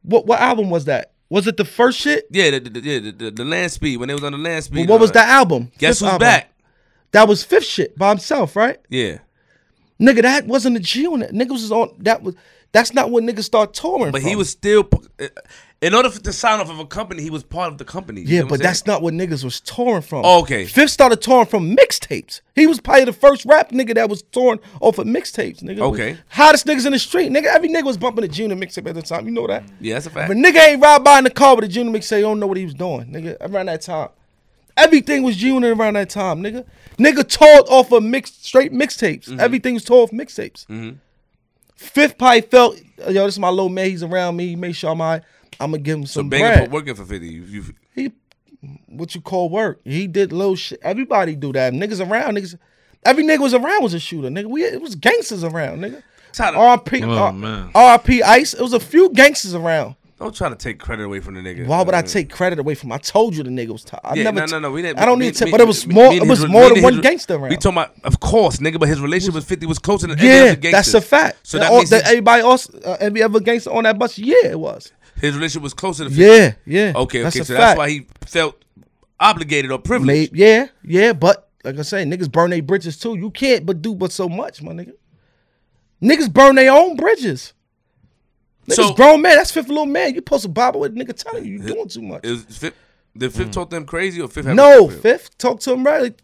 what what album was that? Was it the first shit? Yeah, the, the, the, yeah, the, the, the Landspeed when they was on the Landspeed. But what was that album? Guess Fifth who's album. back? That was fifth shit by himself, right? Yeah, Nigga, that wasn't a G on it. Niggas was on that was that's not what niggas start touring. but from. he was still. Uh, in order for, to sign off of a company, he was part of the company. Yeah, but that's not what niggas was touring from. Oh, okay. Fifth started touring from mixtapes. He was probably the first rap nigga that was touring off of mixtapes, nigga. Okay. Hottest niggas in the street. Nigga, every nigga was bumping a Junior mixtape at the time. You know that? Yeah, that's a fact. a nigga ain't ride by in the car with a Junior mixtape, you don't know what he was doing, nigga. Around that time. Everything was Junior around that time, nigga. Nigga toured off of mix straight mixtapes. Mm-hmm. Everything was toured off mixtapes. Fifth probably felt, yo, this is my little man. He's around me. He make sure I'm all I'm gonna give him So some Banger bread put working for fifty. You, you, he what you call work. He did little shit. Everybody do that. Niggas around, niggas. Every nigga was around was a shooter, nigga. We it was gangsters around, nigga. Try R.P. Oh, R- R.P. Ice. It was a few gangsters around. Don't try to take credit away from the nigga. Why would I take credit away from? I told you the nigga was tired. I Yeah, never. no, no, no. We didn't. I don't me- need to. me- but it was me- more. It was his- more than one his- gangster around. We talking about, of course, nigga, but his relationship with fifty was closer than any yeah, that's a fact. So That that all- that everybody else, uh, every other gangster on that bus, yeah, it was. his relationship was closer to 50. Yeah, yeah. Okay, okay. So fact. that's why he felt obligated or privileged. Yeah, yeah, but like I say, niggas burn their bridges too. You can't but do but so much, my nigga. Niggas burn their own bridges. Niggas So- grown man, that's fifth little man. You supposed to bobble with a nigga telling you you doing too much. Is fifth, did Fifth talk them crazy or Fifth? Mm. No, respect for him? fifth, talk to him right.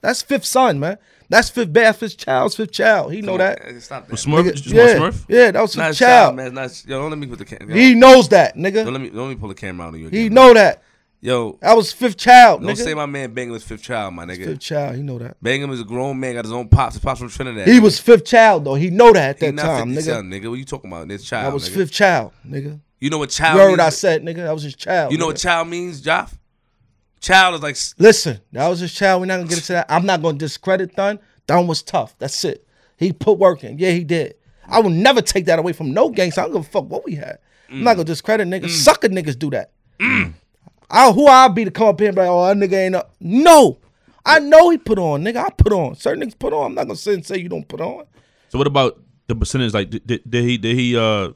That's fifth son, man. That's fifth bad, fifth child's fifth child. He know Come on, that. man, Stop that. Was Smurf, Nigga, just yeah, Smurf? yeah, that was Not fifth his child. man. Not, yo, don't let me put the camera. He knows that, Don't nigga. let me don't let me pull the camera out of you. He Again. know that. Yo, I was fifth child, don't nigga. say my man Bang 'Em was fifth child, my nigga. fifth child, he know that. Bang 'Em is a grown man, got his own pops. His pops from Trinidad. He was fifth child though. He know that at He that time, nigga. nigga. What you talking about? This child. That was nigga. fifth child, nigga. You know what You child? heard means? what I said, nigga. That was his child. You know nigga. what child means, Joff? Child is like Listen, that was his child. We're not gonna get into that. I'm not gonna discredit Thun. Thun was tough. That's it. He put work in. Yeah, he did. I will never take that away from no gangster. I don't give a fuck what we had. I'm not mm. gonna discredit niggas. Mm. Sucker niggas do that. Mm. I, who I be to come up here and be like, oh, that nigga ain't up. No. I know he put on, nigga. I put on. Certain niggas put on. I'm not gonna sit and say you don't put on. So what about the percentage? Like, did, did, did he did he uh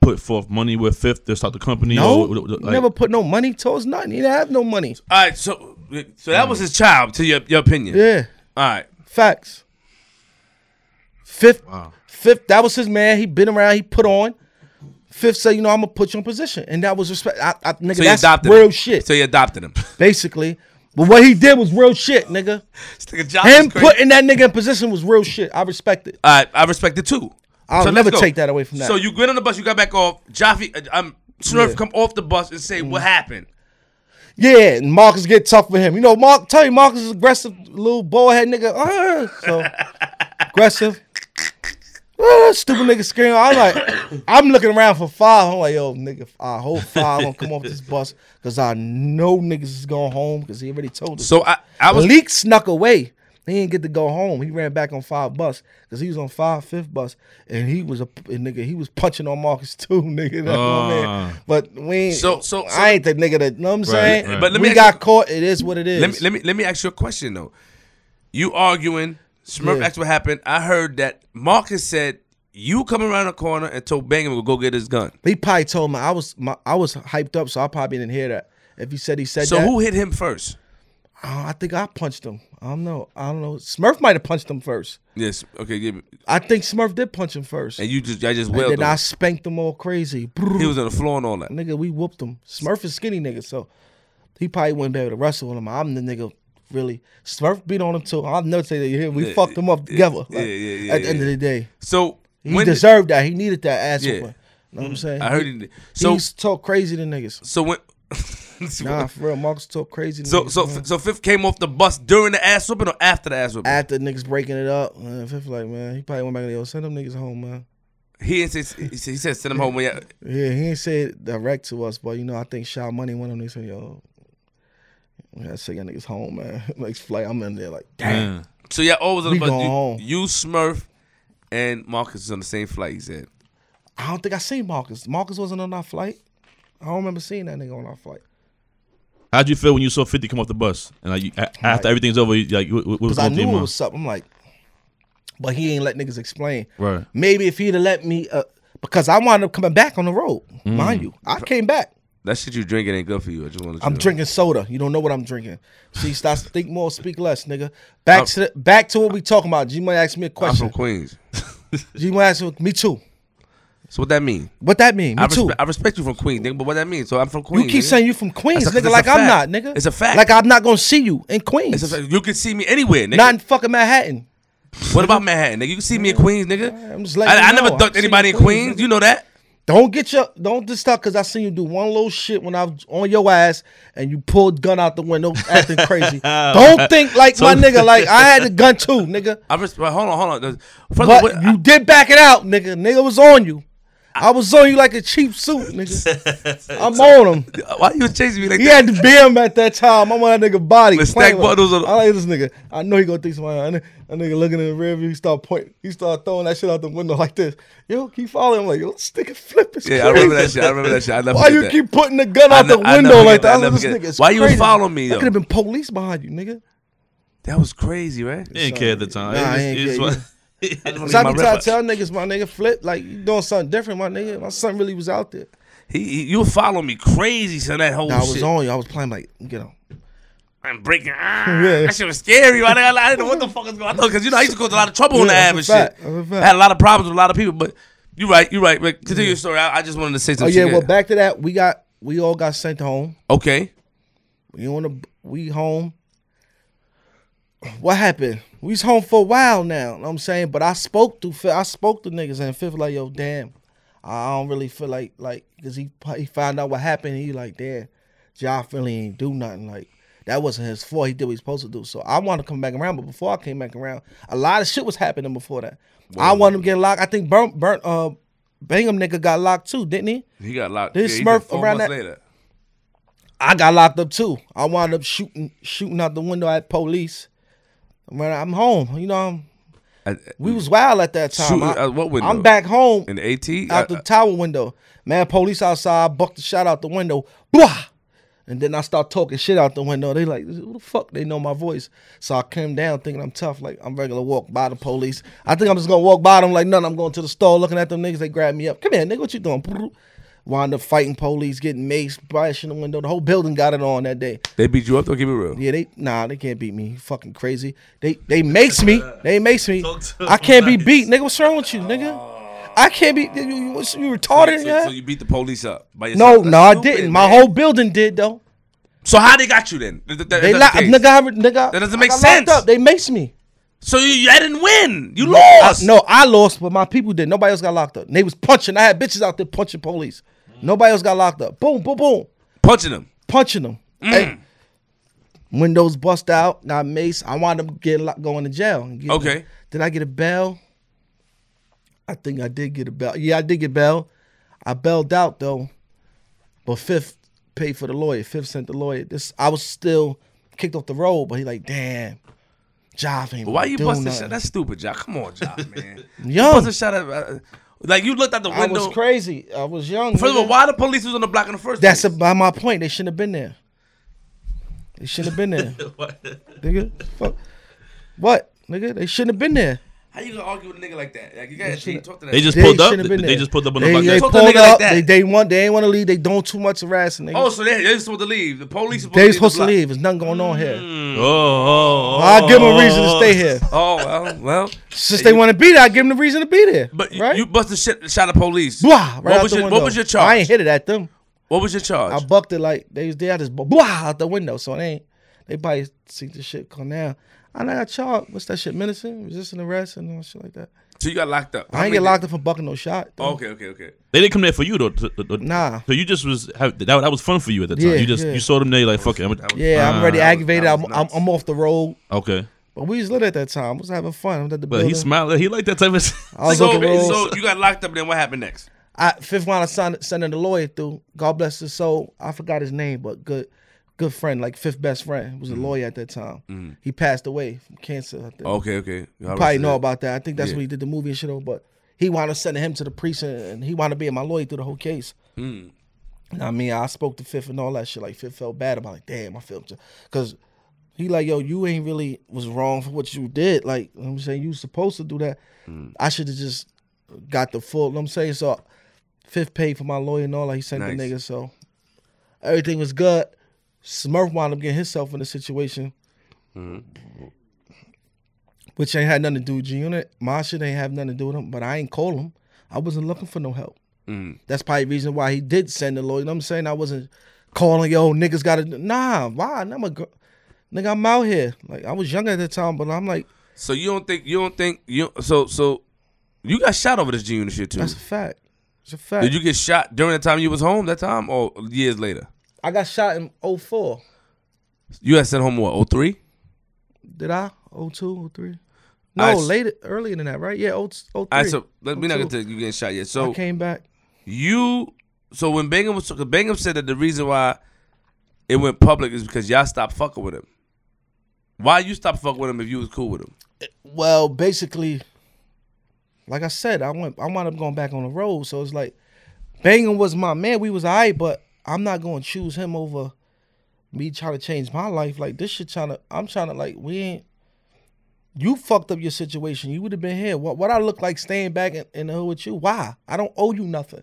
put forth money with Fifth to start the company? No, or, like, never put no money towards nothing. He didn't have no money. all right. So, so that was his child, to your your opinion. Yeah. All right. Facts. Fifth, Wow. fifth, that was his man. He been around. He put on. Fifth said, you know, I'm gonna put you in position, and that was respect. I, I, nigga, So that's adopted real him. shit, So you adopted him. basically. But what he did was real shit, nigga. Him putting that nigga in position was real shit. I respect it. Right, I respect it too. I'll So never take that away from that. So you get on the bus, you got back off. Jaffe, uh, um, Smurf Yeah. Mm. come off the bus and say, "What happened?" Yeah, and Marcus get tough with him. You know, Mark tell you Marcus is aggressive little bald head nigga. Uh, so aggressive. Uh, stupid nigga screaming. I'm like, I'm looking around for five. I'm like, yo, nigga, I hope five gonna come off this bus because I know niggas is going home because he already told us. So I, I was Malik snuck away. He didn't get to go home. He ran back on five bus because he was on five fifth bus, and he was a and nigga. He was punching on Marcus too, nigga. That's my man. Ah. But we ain't, So- so- so- I ain't the nigga that. Know what I'm saying? right. But let me we got you- caught. It is what it is. let me let me let me ask you a question though. You arguing? Smurf Yeah. asked what happened. I heard that Marcus said you come around the corner and told Bang 'Em to go get his gun. he probably told me I was my, I was hyped up, so I probably didn't hear that. If he said he said So that, who hit him first? Uh, I think I punched him. I don't know. I don't know. Smurf might have punched him first. Yes. Okay. I think Smurf did punch him first. And you just I just And then him. I spanked him all crazy. He was on the floor and all that. Nigga, we whooped him. Smurf is skinny nigga, so he probably wouldn't be able to wrestle with him. I'm the nigga really. Smurf beat on him too. I'll never say that. Yeah, we Yeah, fucked him up together. yeah, like, yeah, yeah, At the end of the day, So he deserved that. He needed that ass Yeah. whooping. Know what I'm mm-hmm. saying? I heard he, he, so he's talk crazy to niggas. so when Nah, for real, Marcus talk crazy. To so niggas, so man. so Fifth came off the bus during the ass whooping or after the ass whooping? after niggas breaking it up, man, Fifth like man, he probably went back and yo send them niggas home, man. he didn't say he said, send him home. When Yeah, he ain't say it direct to us, but you know, I think Shaw Money one of them niggas said, yo, we gotta send y'all niggas home, man. Next flight, I'm in there like, damn. Man. so yeah, always on the We bus. You, home. you Smurf and Marcus is on the same flight. He said. I don't think I seen Marcus. Marcus wasn't on our flight. I don't remember seeing that nigga on our flight. How'd you feel when you saw Fifty come off the bus and like you, after Like- everything's over, you, like what, what was Cause I going through knew your it was something. I'm like, but he ain't let niggas explain. Right. Maybe if he'd have let me, uh, because I wound up coming back on the road, Mm. mind you, I came back. That shit you drinking ain't good for you. I just want to. I'm drinking soda. You don't know what I'm drinking. See, stop think more, speak less, nigga. Back to the, back to what we talking about. G might ask me a question. I'm from Queens. G might ask me, me too. So what that mean? What that mean? Me I, too. respect, I respect you from Queens, nigga. But what that mean? So I'm from Queens. You keep nigga. saying you from Queens, That's nigga, like I'm not, nigga. It's a fact. Like I'm not gonna see you in Queens. It's a fact. You can see me anywhere, nigga. not in fucking Manhattan. what about Manhattan, nigga? You can see me in Queens, nigga. I'm just letting I, I never know. ducked anybody in Queens. nigga. You know that? Don't get your don't just stop because I seen you do one little shit when I was on your ass and you pulled gun out the window acting crazy. Oh. don't think like my nigga, like I had the gun too, nigga. I respect. Hold on, hold on. First But what- you did back it out, nigga. Nigga was on you. I was on you like a cheap suit, nigga. I'm on him. why you was chasing me like He that? He had the BM at that time. I'm on that nigga body. With playing stack with bundles on- I like this nigga. I know he gonna think somebody. That nigga looking in the rear view. He start pointing. He start throwing that shit out the window like this. Yo, keep following him. Like yo, this nigga flip. It's Yeah, I remember that crazy. shit. I remember that shit. I never Why you that. keep putting the gun I out the ne- I window like that? that. I I was never this nigga is Why you was following me, There though? could have been police behind you, nigga. That was crazy, right? He didn't care at the time. Nah, It I was- ain't it was care. what- So I be trying to tell niggas, my nigga, flip like you doing something different, my nigga. My son really was out there. He, he you follow me crazy, son. That whole Nah, I was shit. on you. I was playing like, get on. I'm breaking. Ah, Yeah. That shit was scary. Right? I, I didn't know what the fuck was going on because you know I used to go to a lot of trouble on the Yeah, app and that's a fact. shit. I had a lot of problems with a lot of people, but you're right, You're right. But continue your story. I, I just wanted to say Oh something. yeah, well back to that. We got we all got sent home. okay. We on the we home. What happened? We was home for a while now. You Know what I'm saying, but I spoke to I spoke to niggas and Fifth like, yo, damn, I don't really feel like like because he he found out what happened. He like, damn, Ja really ain't do nothing. Like that wasn't his fault. He did what he's supposed to do. So I want to come back around, but before I came back around, a lot of shit was happening before that. I wanted him to get locked. I think burnt burnt uh Bang 'Em nigga got locked too, didn't he? He got locked. This yeah, Smurf around that- later. I got locked up too. I wound up shooting shooting out the window at police. When I'm home, you know, I'm, Uh, we was wild at that time. Shooting I, what window? I'm back home in the AT. out Uh, the tower window. Man, police outside, bucked the shot out the window. Blah! And then I start talking shit out the window. They like, who the fuck? They know my voice. So I came down thinking I'm tough. Like I'm regular walk by the police. I think I'm just gonna walk by them like nothing. I'm going to the store looking at them niggas. They grab me up. Come here, nigga. What you doing? Wound up fighting police, getting maced, bashing the window. The whole building got it on that day. they beat you up. Don't keep it real. Yeah, they nah, they can't beat me. Fucking crazy. They they makes me. They makes me. I can't be beat, nigga. What's wrong with you, nigga? I can't be. You, you, you you retarded? So, yeah? so you beat the police up by no, yourself. no, That's I stupid, didn't. My man. whole building did though. So how they got you then? Th- th- th- They that's locked, the nigga. I, re- nigga. That doesn't make got sense. locked Up. They maced me. So you, you didn't win. You I- lost. no, I lost, but my people did. Nobody else got locked up. And they was punching. I had bitches out there punching police. Nobody else got locked up. Boom, boom, boom. punching them. punching them. Mm. Hey, windows bust out, got mace. I wound up getting lo- going to jail. Okay. Did I get a bail? I think I did get a bail. Yeah, I did get bail. I bailed out though, but Fifth paid for the lawyer. Fifth sent the lawyer. This I was still kicked off the road, but he like, damn, Job ain't. Why you busting shot? That's stupid, Jock. Come on, Jock, man. Yo, busting shot at, uh, like you looked out the window. I window. was crazy. I was young. First of all, why the police was on the block in the first That's place? about my point. They shouldn't have been there. They shouldn't have been there. What? nigga. Fuck. What, nigga? They shouldn't have been there. How you gonna argue with a nigga like that? Like, you gotta you talk to that. They just They pulled up. shouldn't been They there. just pulled up on the They, block. they Talk to a pulled nigga like up. that. they they want. They ain't want to leave. They don't too much harassing. Niggas. oh, so they they supposed to leave. The police supposed they to supposed leave to the block. leave. There's nothing going on here. Hmm. Oh, oh, oh, I'll give them a reason to oh. stay here. Oh well, well. Since they want to be there, I give them the reason to be there. But right? you busted shit, shot at police. blah, right what out was the your. What was your charge? I ain't hit it at them. What was your charge? I bucked it like they was there. I just blah, blah out the window. So they ain't. They probably see the shit come down. I know I got charged. What's that shit? Menacing, resisting arrest, and all shit like that. So you got locked up. How I ain't many get locked up for bucking no shot. though. Oh, okay, okay, okay. They didn't come there for you though. to- to- to- Nah. So you just was have, that, that was fun for you at the time. Yeah, you just yeah. you saw them there you like fuck it. I'm, That was- Yeah, I'm already Ah, aggravated. that was I'm, I'm, nuts. I'm off the road. okay. But we was lit at that time. I was having fun. I was at the But building. he smiled. He liked that type of. I was so, on the road. so you got locked up. Then what happened next? I, fifth round, I signed, sending the lawyer through. God bless his soul. I forgot his name, but good, good friend, like fifth best friend, was a lawyer at that time. He passed away from cancer. I think. Okay, okay. you probably know about that. I think that's Yeah. when he did the movie and shit. over, But he wound up sending him to the precinct, and he wound up being my lawyer through the whole case. Mm. I mean, I spoke to Fifth and all that shit. Like Fifth felt bad about, it. like, damn, I felt because he like, yo, you ain't really was wrong for what you did. Like, you know I'm saying you supposed to do that. Mm. I should have just got the full. You know what I'm saying so. Fifth paid for my lawyer and all. Like he sent Nice. the nigga. So Everything was good. Smurf wound up getting himself in a situation, mm-hmm. which ain't had nothing to do with G Unit. My shit ain't have nothing to do with him, but I ain't call him. I wasn't looking for no help. Mm. That's probably the reason why he did send the lawyer. You know what I'm saying? I wasn't calling, yo, niggas gotta nah, why? I'm a nigga, I'm out here. Like I was young at the time, but I'm like, So you don't think you don't think you so so you got shot over this G Unit shit too? that's a fact. It's a fact. Did you get shot during the time you was home that time or years later? I got shot in 04. You had sent home what, 03? Did I? 02, 03? No, s- later, earlier than that, right? Yeah, 0- 03. All right, so let me not 02. get to you getting shot yet. So I came back. you so when Bang 'Em was Bang 'Em said that the reason why it went public is because y'all stopped fucking with him. Why you stopped fucking with him if you was cool with him? Well, basically, like I said, I went. I wound up going back on the road. So it's like, Bang 'Em was my man. We was alright, but I'm not going to choose him over me trying to change my life. Like this shit trying to. I'm trying to like we ain't. You fucked up your situation. You would have been here. What what I look like staying back in, in the hood with you? Why? I don't owe you nothing.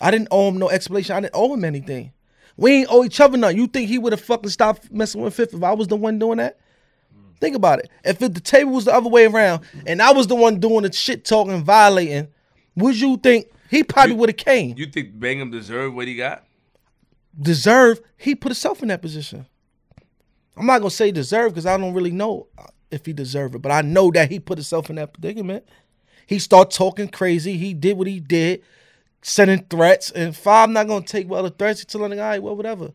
I didn't owe him no explanation. I didn't owe him anything. We ain't owe each other nothing. You think he would have fucking stopped messing with Fifth if I was the one doing that? Think about it. If it, the table was the other way around and I was the one doing the shit talking, violating, would you think he probably would have came? You think Bang 'Em deserved what he got? Deserve, he put himself in that position. I'm not gonna say deserve because I don't really know if he deserved it, but I know that he put himself in that predicament. He started talking crazy. He did what he did, sending threats. And five, I'm not gonna take well the threats. He telling the guy, well, whatever.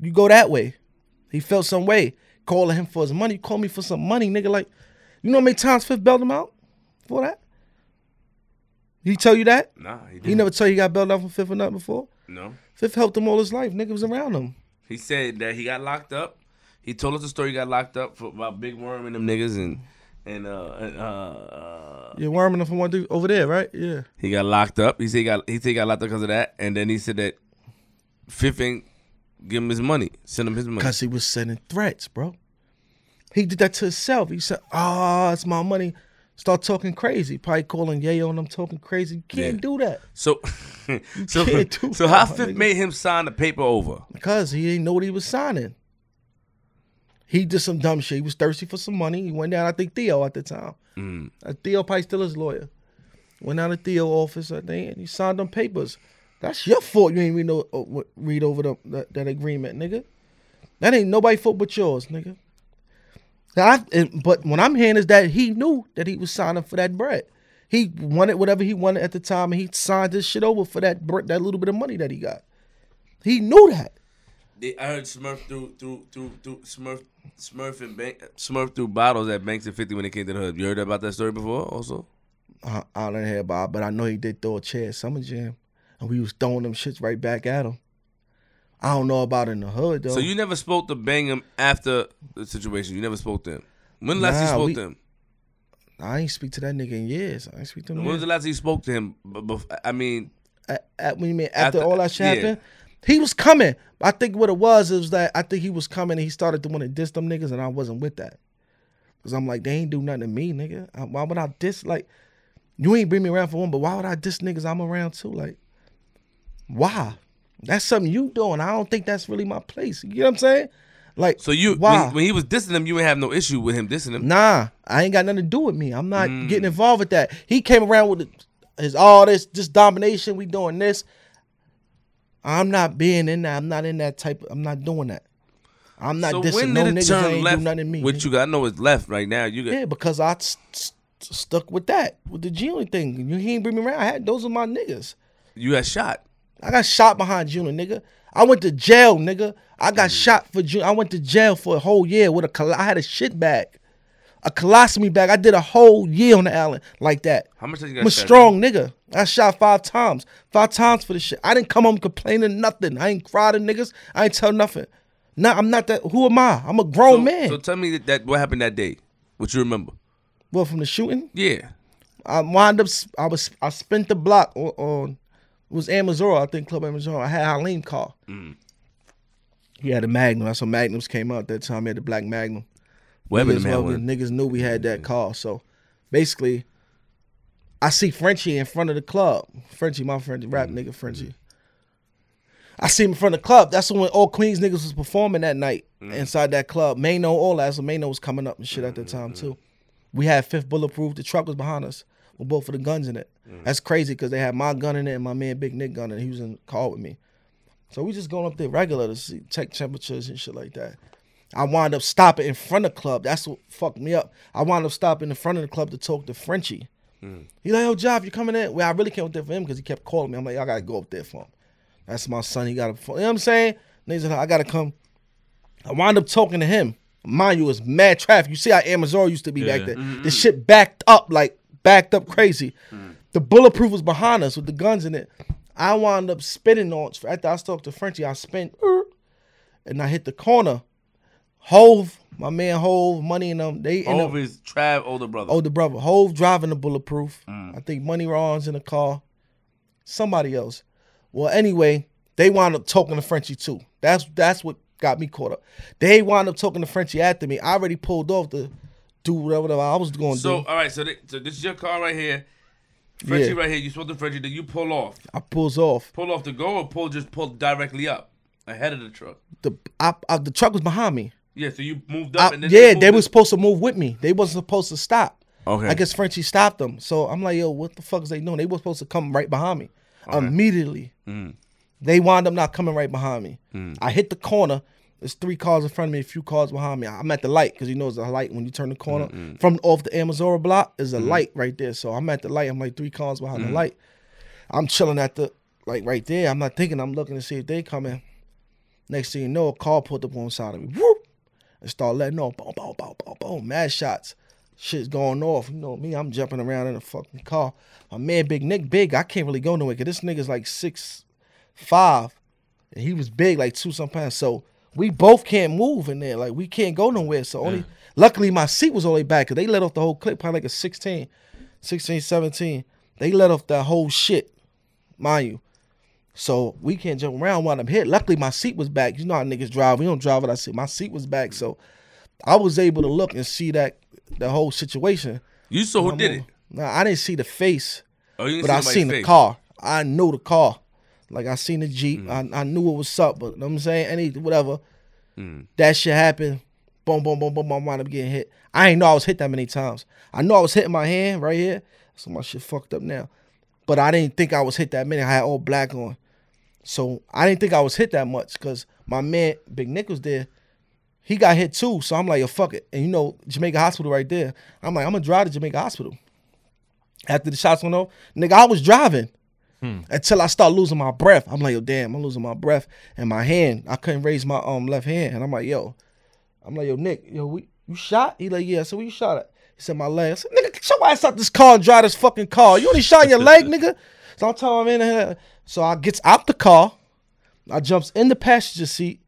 You go that way. He felt some way. Calling him for his money. You call me for some money, nigga. Like, you know how many times Fifth bailed him out for that? He tell you that? Nah, he didn't. He never tell you he got bailed out from Fifth or nothing before? no. Fifth helped him all his life. Nigga was around him. He said that he got locked up. He told us the story. He got locked up for about Big Worm and them niggas and and uh, and, uh, uh You're worming him from one dude over there, right? Yeah. he got locked up. He said he got he said he got locked up because of that. And then he said that Fifth ain't give him his money, send him his money. Because he was sending threats, bro. He did that to himself. He said, oh, it's my money. Start talking crazy. Probably calling Yayo and I'm talking crazy. You can't Yeah. do that. So so can't do so how Fifth nigga. made him sign the paper over? Because he didn't know what he was signing. He did some dumb shit. He was thirsty for some money. He went down, I think, Theo at the time. Mm. Uh, Theo probably still his lawyer. Went down to Theo office, I think, and he signed them papers. That's your fault. You ain't read, no, uh, read over the, that, that agreement, nigga. That ain't nobody fault but yours, nigga. I, and- but when I'm hearing is that he knew that he was signing for that bread. He wanted whatever he wanted at the time, and he signed this shit over for that that little bit of money that he got. He knew that. I heard Smurf through through through through Smurf Smurf and Bank Smurf threw bottles at Banks and Fifty when they came to the hood. You heard about that story before? Also, I, I don't hear about, it, but I know he did throw a chair at Summer Jam, and we was throwing them shits right back at him. I don't know about in the hood though. so you never spoke to Bang 'Em after the situation. You never spoke to him. When last you spoke we- to him? I ain't speak to that nigga in years. I ain't speak to him. When was the last you spoke to him? I mean, at, at, when you mean after, After- all that shit yeah. happened? He was coming. I think what it was is that I think he was coming and he started to want to diss them niggas and I wasn't with that. Cause I'm like, they ain't do nothing to me, nigga. Why would I diss like you ain't bring me around for one, but why would I diss niggas I'm around too? Like, why? That's something you doing. I don't think that's really my place. You know what I'm saying? Like, so you why? when, when he was dissing him, you ain't have no issue with him dissing him. Nah, I ain't got nothing to do with me. I'm not Mm. getting involved with that. He came around with his all this, this domination. We doing this. I'm not being in that. I'm not in that type. I'm not doing that. I'm not so dissing when no did it niggas that turn ain't left? do nothing to me. What you got? I know it's left right now. You got Yeah, because I st- st- stuck with that with the G only thing. You he ain't bring me around. I had those are my niggas. you got shot. I got shot behind G Unit, nigga. I went to jail, nigga. I got Mm. shot for G Unit. I went to jail for a whole year with a. col- I had a shit bag, a colostomy bag. I did a whole year on the island like that. How much did you got I'm a strong nigga. I shot five times. Five times for the shit. I didn't come home complaining nothing. I ain't cry to niggas. I ain't tell nothing. Nah, I'm not that. Who am I? I'm a grown So, man. so tell me that, what happened that day. What you remember? well, from the shooting, Yeah. I wound up. I was. I spent the block on. on it was Amazura, I think Club Amazura. I had Halim car. Mm. He had a Magnum. That's when Magnums came out that time. He had the black Magnum. Whatever niggas, the man well, niggas knew we had that car. So basically, I see Frenchie in front of the club. Frenchie, my friend, rap Mm-hmm. nigga Frenchie. I see him in front of the club. That's when all Queens niggas was performing that night inside that club. Mayno, all that. So Mano was coming up and shit at the time too. We had Fifth Bulletproof. The truck was behind us with both of the guns in it. Mm. That's crazy because they had my gun in it and my man Big Nick gun in it. He was in the car with me. So we just going up there regular to see, check temperatures and shit like that. I wound up stopping in front of the club. That's what fucked me up. I wound up stopping in front of the club to talk to Frenchie. Mm. He like, yo, Job, you coming in? Well, I really came up there for him because he kept calling me. I'm like, I gotta go up there for him. That's my son. He got to, you know what I'm saying? Niggas, like, I gotta come. I wound up talking to him. Mind you, it was mad traffic. You see how Amazon used to be back Yeah. then. Mm-hmm. The shit backed up, like backed up crazy. The bulletproof was behind us with the guns in it. I wound up spinning on after I talked to Frenchie. I spent er, and I hit the corner. Hove, my man Hove, money and them. They end up his Trav older brother. older brother. Hove driving the bulletproof. I think Money Ron's in the car. Somebody else. Well, anyway, they wound up talking to Frenchie too. That's that's what got me caught up. They wound up talking to Frenchie after me. I already pulled off to do whatever, whatever I was going to So do. all right, so, th- so this is your car right here. Frenchie Yeah. right here. You spoke to Frenchie. Then you pull off. I pulls off. Pull off to go or pull just pull directly up ahead of the truck. The I, I, the truck was behind me. Yeah, so you moved up I- and then yeah, moved they were supposed to move with me. They wasn't supposed to stop. Okay. I guess Frenchie stopped them. So I'm like, yo, what the fuck is they doing? They were supposed to come right behind me immediately. Mm. They wound up not coming right behind me. I hit the corner. There's three cars in front of me, a few cars behind me. I'm at the light because you know it's a light when you turn the corner mm-hmm. from off the Amazura block. There's a mm-hmm. light right there. So I'm at the light. I'm like three cars behind the mm-hmm. light. I'm chilling at the like right there. I'm not thinking. I'm looking to see if they coming. Next thing you know, a car pulled up on the side of me. Whoop! And start letting off. Boom, boom, boom, boom, boom. Mad shots. Shit's going off. You know me, I'm jumping around in a fucking car. My man, Big Nick, big. I can't really go nowhere because this nigga's like six five. And he was big, like two some pounds. So we both can't move in there. Like we can't go nowhere. So only luckily my seat was all the way back because they let off the whole clip, probably like a 16, 16, 17. They let off that whole shit, mind you. So we can't jump around while I'm hit. Luckily, my seat was back. You know how niggas drive. We don't drive what I see. My seat was back, so I was able to look and see that the whole situation. You saw who did it? Nah, I didn't see the face, Oh, you didn't but see I seen the car. I know the car. Like I seen the Jeep. Mm. I, I knew what was up, but you know what I'm saying any whatever. Mm. That shit happened. Boom, boom, boom, boom, boom. I wound up getting hit. I ain't know I was hit that many times. I know I was hitting my hand right here. So my shit fucked up now. But I didn't think I was hit that many. I had all black on. So I didn't think I was hit that much because my man Big Nick was there. He got hit too. So I'm like, yo, fuck it. And you know, Jamaica Hospital right there. I'm like, I'm gonna drive to Jamaica Hospital. After the shots went off, nigga, I was driving until I start losing my breath. I'm like, yo, damn, I'm losing my breath and my hand. I couldn't raise my um left hand, and I'm like, yo, I'm like, yo, Nick, yo, we you shot? He like, yeah. So where you shot at? He said my leg. I said, nigga, get your ass out this car and drive this fucking car. You only shot in your leg, nigga. So I'm telling him in here. So I gets out the car. I jumps in the passenger seat.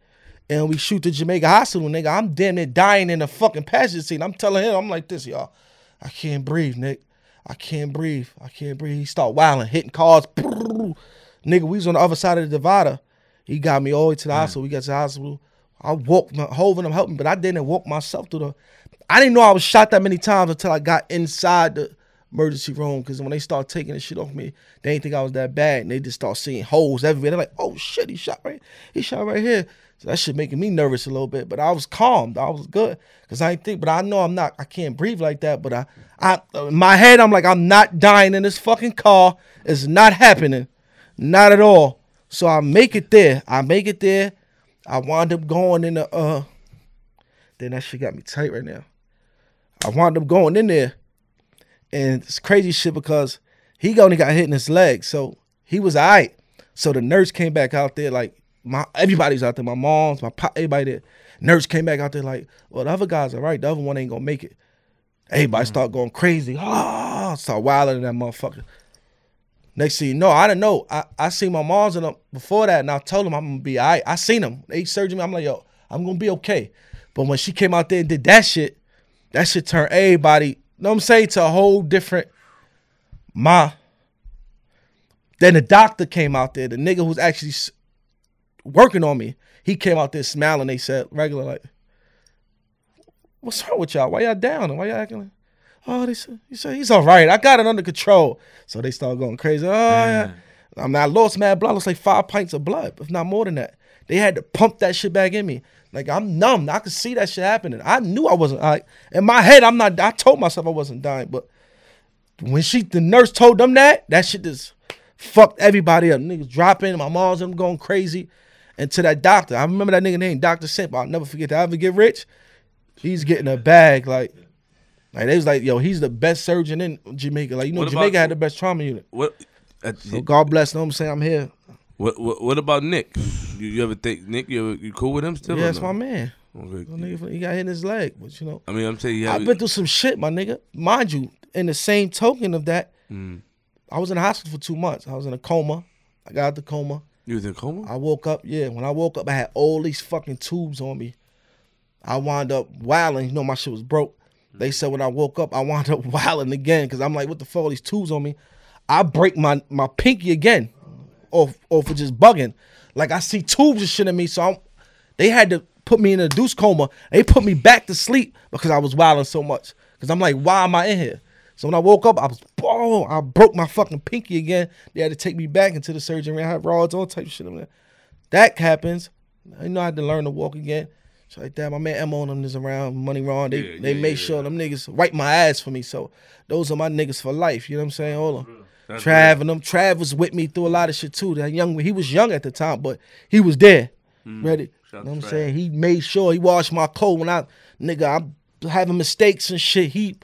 And we shoot the Jamaica Hospital, nigga. I'm damn near dying in the fucking passenger seat. I'm telling him, I'm like this, y'all. I can't breathe, Nick. I can't breathe. I can't breathe. He start wilding, hitting cars. Nigga, we was on the other side of the divider. He got me all the way to the hospital. We got to the hospital. I walked, and them helped but I didn't walk myself through the. I didn't know I was shot that many times until I got inside the emergency room. Because when they start taking the shit off me, they didn't think I was that bad, and they just start seeing holes everywhere. They're like, "Oh shit, he shot right, he shot right here." So that shit making me nervous a little bit, but I was calm. I was good because I didn't think. But I know I'm not. I can't breathe like that. But I, I, in my head, I'm like, I'm not dying in this fucking car. It's not happening, not at all. So I make it there. I make it there. I wind up going in the. uh Then that shit got me tight right now. I wound up going in there, and it's crazy shit because he only got hit in his leg, so he was alright. So the nurse came back out there like my everybody's out there, my mom's, my pop, everybody there. Nurse came back out there like, well, the other guys are right. The other one ain't gonna make it. Everybody start going crazy. Ah, start wilding in that motherfucker. Next thing you know, I didn't know. I, I seen my mom's and them before that, and I told them I'm gonna be all right. I seen them. They surgery me. I'm like, yo, I'm gonna be okay. But when she came out there and did that shit, that shit turned everybody, you know what I'm saying, to a whole different my. Then the doctor came out there, the nigga who's actually working on me. He came out there smiling. They said, regular, like, what's wrong with y'all? Why y'all down? Why y'all acting like, oh, they said, he said, he's all right. I got it under control. So they started going crazy. Oh, yeah. I'm not lost mad blood. I lost like five pints of blood, if not more than that. They had to pump that shit back in me. Like I'm numb. I could see that shit happening. I knew I wasn't. Like in my head, I'm not. I told myself I wasn't dying, but when she, the nurse told them that, that shit just fucked everybody up. Niggas dropping. My mom's them going crazy. And to that doctor, I remember that nigga name Doctor Simp. I'll never forget that. I ever get rich, he's getting a bag. Like, like they was like, yo, he's the best surgeon in Jamaica. Like you know, What about- Jamaica had the best trauma unit. What? Uh, So God bless. Know what I'm saying? I'm here. what, what? What about Nick? You, you ever think Nick? You, ever, you cool with him still? yeah, that's no? my man. Okay. Nigga, he got hit in his leg, but you know, I mean, I'm saying you. I've been through some shit, my nigga. Mind you, in the same token of that, Mm. I was in the hospital for two months. I was in a coma. I got out the coma. You was in coma. I woke up, yeah. When I woke up, I had all these fucking tubes on me. I wound up wilding. You know, my shit was broke. They said when I woke up, I wound up wilding again because I'm like, what the fuck, all these tubes on me? I break my my pinky again, off off for just bugging. Like I see tubes and shit in me, so I'm. They had to put me in a deuce coma. They put me back to sleep because I was wilding so much. Because I'm like, why am I in here? So when I woke up, I was oh, I broke my fucking pinky again. They had to take me back into the surgery. I had rods, all type of shit. That happens. I know I had to learn to walk again. So like that, my man Emma on them is around, money wrong. They Yeah, they yeah, make yeah, sure them niggas wipe my ass for me. So those are my niggas for life. You know what I'm saying? Hold on. That's Trav and them. Trav was with me through a lot of shit too. That young, he was young at the time, but he was there, ready. Mm. Shout You know what I'm saying? He made sure he washed my coat when I, nigga, I'm having mistakes and shit. He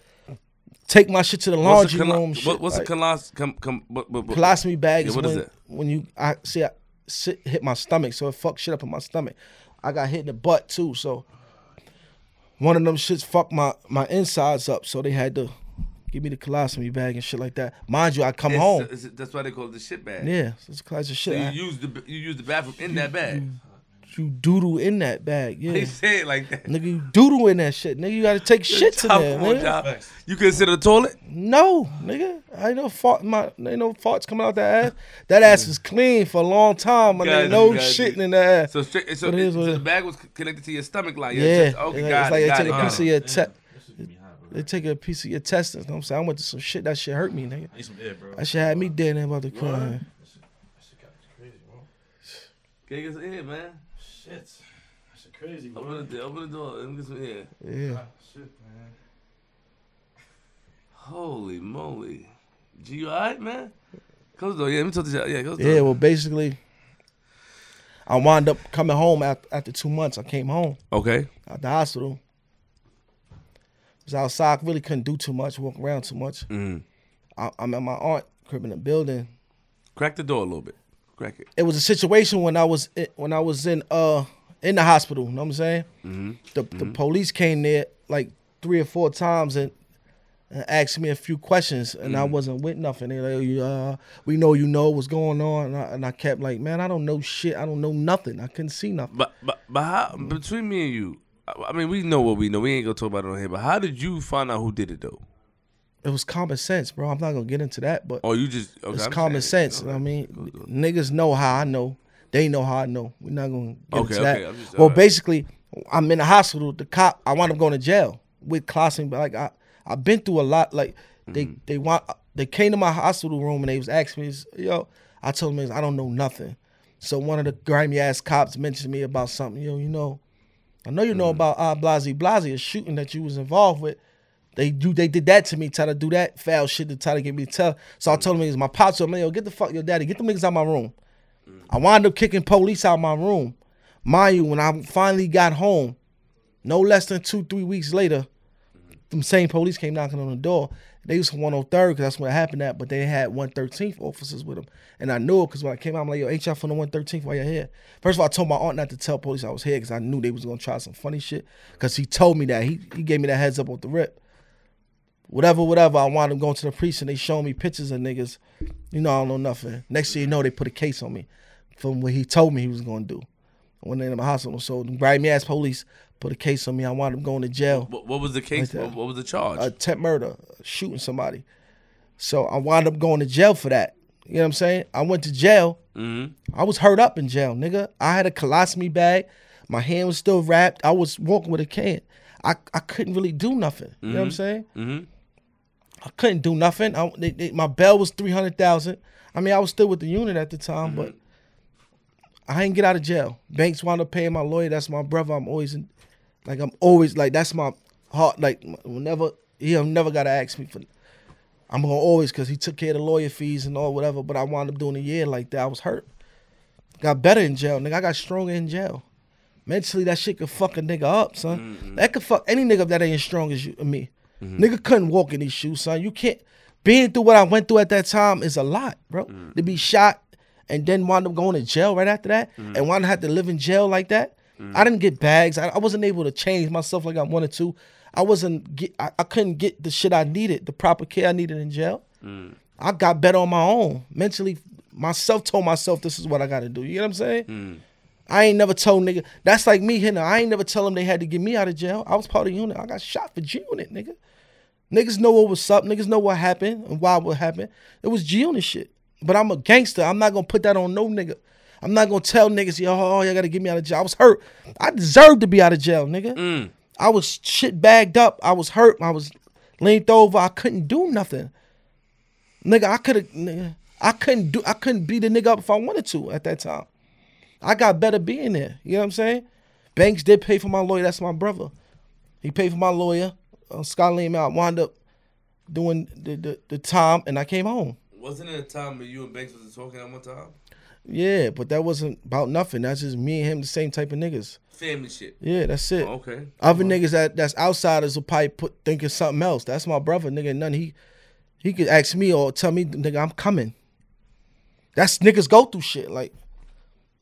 take my shit to the What's laundry colo- room. What, what's like, a colos? Com, com, what, what, colostomy bag Yeah, is what is when, that? when you I see I sit, hit my stomach, so it fucked shit up in my stomach. I got hit in the butt too, so one of them shits fucked my my insides up, so they had to give me the colostomy bag and shit like that. Mind you, I come It's- home. it's- that's why they call it the shit bag. yeah, it's a class of So shit. you use the you use the bathroom in that bag. Mm. You doodle in that bag, yeah. They say it like that. Nigga, you doodle in that shit. Nigga, you gotta take shits in Top there, one nigga. job. You consider the toilet? No, nigga. I ain't no fart my ain't no farts coming out that ass. That ass is clean for a long time. My Got nigga, no got shitting in that ass. So straight, so, But it is it- so the bag was connected to your stomach line. Your Yeah, chest. Okay, oh, it's like, got it's like it, they got take it, a piece it. of your te- they take a piece of your intestines. Know what I'm saying I went to some shit that shit hurt me, nigga. Need some air, bro. That shit had me dead and about to cry. Okay, get some air, man. Shit. That's a crazy, Open the door. Open the door. Let me get some air. Yeah, Shit, man. Holy moly. G, you alright, man? Close the door. Yeah, let me talk to you. Yeah, close the yeah. door. Well, basically, I wound up coming home after, after two months. I came home Okay. out the hospital. Was outside. I really couldn't do too much, walk around too much. Mm. I, I'm at my aunt crib in the building. Crack the door a little bit. It. was a situation when I was in, when I was in uh in the hospital. You know what I'm saying? Mm-hmm. The the police came there like three or four times and, and asked me a few questions, and I wasn't with nothing. They like, uh, we know you know what's going on, and I, and I kept like, man, I don't know shit. I don't know nothing. I couldn't see nothing. But but but how between me and you, I I mean we know what we know. We ain't gonna talk about it on here. But how did you find out who did it though? It was common sense, bro. I'm not gonna get into that, but oh, you just okay, it's I'm common saying- sense. okay. I mean, niggas know how I know. They know how I know. We're not gonna get Okay, into that. okay, I'm just- well, alright. basically, I'm in the hospital. The cop, I wound up going to jail with clossing. But like I, I've been through a lot. Like they, Mm-hmm. they want, they came to my hospital room and they was asking me, yo, I told them I don't know nothing. So one of the grimy ass cops mentioned to me about something. Yo, you know, I know you Mm-hmm. know about uh, Blasey Blasey, a shooting that you was involved with. They do they did that to me, try to do that foul shit to try to get me to tell. So I told them niggas, my pops told me, yo, get the fuck your daddy, get them niggas out my room. I wound up kicking police out my room. Mind you, when I finally got home, no less than two, three weeks later, them same police came knocking on the door. They was from 103rd because that's it happened at, but they had 113th officers with them. And I knew it because when I came out, I'm like, yo, ain't y'all from the 113th while you're here? First of all, I told my aunt not to tell police I was here because I knew they was going to try some funny shit because he told me that. He, he gave me that heads up off the rip. Whatever, whatever, I wound up going to the priest And they showing me pictures of niggas. You know, I don't know nothing. Next thing you know, they put a case on me from what he told me he was going to do. I went in my hospital. So the grimy ass police put a case on me. I wound up going to jail What, what was the case? Like what, was the charge? attempt murder, shooting somebody. So I wound up going to jail for that. You know what I'm saying? I went to jail. mm-hmm. I was hurt up in jail, nigga. I had a colostomy bag. My hand was still wrapped. I was walking with a can. I, I couldn't really do nothing. You know what I'm saying? Mm-hmm. I couldn't do nothing. I, they, they, my bail was three hundred thousand. I mean, I was still with the unit at the time, but I didn't get out of jail. Banks wound up paying my lawyer. That's my brother. I'm always in, like I'm always like that's my heart. Like whenever he never got to ask me for. I'm gonna always because he took care of the lawyer fees and all whatever. But I wound up doing a year like that. I was hurt. Got better in jail, nigga. I got stronger in jail. Mentally, that shit could fuck a nigga up, son. Mm-hmm. That could fuck any nigga that ain't as strong as you, me. Mm-hmm. Nigga couldn't walk in these shoes, son. You can't. Being through what I went through at that time is a lot, bro. Mm. To be shot and then wind up going to jail right after that, mm. and wind up have to live in jail like that. Mm. I didn't get bags. I, I wasn't able to change myself like I wanted to. I wasn't. Get, I, I couldn't get the shit I needed, the proper care I needed in jail. I got better on my own mentally. Myself told myself this is what I got to do. You know what I'm saying? I ain't never told nigga. That's like me now. I ain't never tell them they had to get me out of jail. I was part of the unit. I got shot for G unit, nigga. Niggas know what was up. Niggas know what happened and why what happened. It was G unit shit. But I'm a gangster. I'm not gonna put that on no nigga. I'm not gonna tell niggas, yo, oh, y'all gotta get me out of jail. I was hurt. I deserved to be out of jail, nigga. Mm. I was shit bagged up. I was hurt. I was leaned over. I couldn't do nothing. Nigga, I could have nigga. I couldn't do I couldn't beat a nigga up if I wanted to at that time. I got better being there. You know what I'm saying? Banks did pay for my lawyer. That's my brother. He paid for my lawyer. Uh, Scott Lane I wound up doing the, the, the time and I came home. Wasn't it a time when you and Banks was talking at one time? Yeah, but that wasn't about nothing. That's just me and him, the same type of niggas. Family shit. Yeah, that's it. Okay. Other niggas that that's outsiders will probably put thinking something else. That's my brother, nigga. None he he could ask me or tell me, nigga, I'm coming. That's niggas go through shit. Like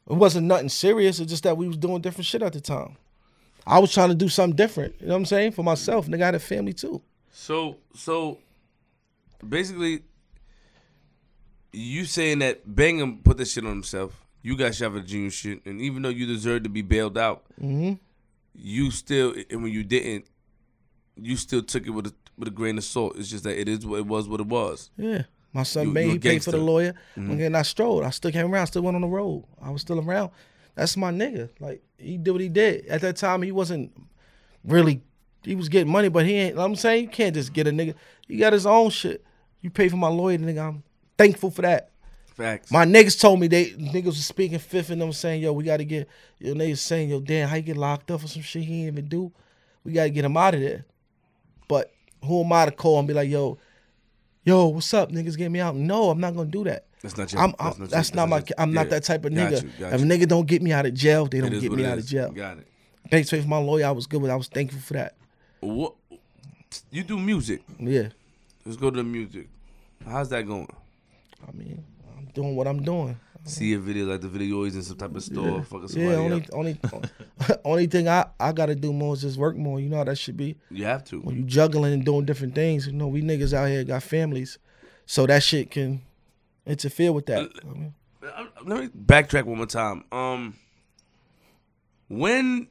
it wasn't nothing serious. It's just that we was doing different shit at the time. I was trying to do something different. You know what I'm saying? For myself. Nigga I had a family too. So so basically you saying that Bang 'Em put this shit on himself. You got shot for the G Unit shit, and even though you deserved to be bailed out, mm-hmm. you still and when you didn't, you still took it with a with a grain of salt. It's just that it is what it was what it was. Yeah. My son You- a he paid for the lawyer. Mm-hmm. And then I strolled. I still came around, I still went on the road. I was still around. That's my nigga. Like, he did what he did. At that time, he wasn't really, he was getting money, but he ain't, I'm saying, you can't just get a nigga. He got his own shit. You pay for my lawyer, nigga. I'm thankful for that. Facts. My niggas told me they niggas was speaking fifth and them saying, yo, we gotta get yo niggas saying, yo, damn, how you get locked up for some shit he ain't even do? We gotta get him out of there. But who am I to call and be like, yo, yo, what's up? Niggas get me out. No, I'm not gonna do that. That's not your. I'm, I'm, that's, not, my. your- I'm not yeah. that type of Got nigga. you, if a nigga don't get me out of jail, they don't get me out of jail. Got it. Thanks for my lawyer. I was good with. I was thankful for that. What? You do music. Yeah. Let's go to the music. How's that going? I mean, I'm doing what I'm doing. See a video like the video always in some type of store, fucking somebody Yeah. Only, up. only, only thing I I gotta do more is just work more. You know how that should be. You have to. when you juggling and doing different things, you know, we niggas out here got families, so that shit can interfere with that. I mean, Uh, Let me backtrack one more time. Um, when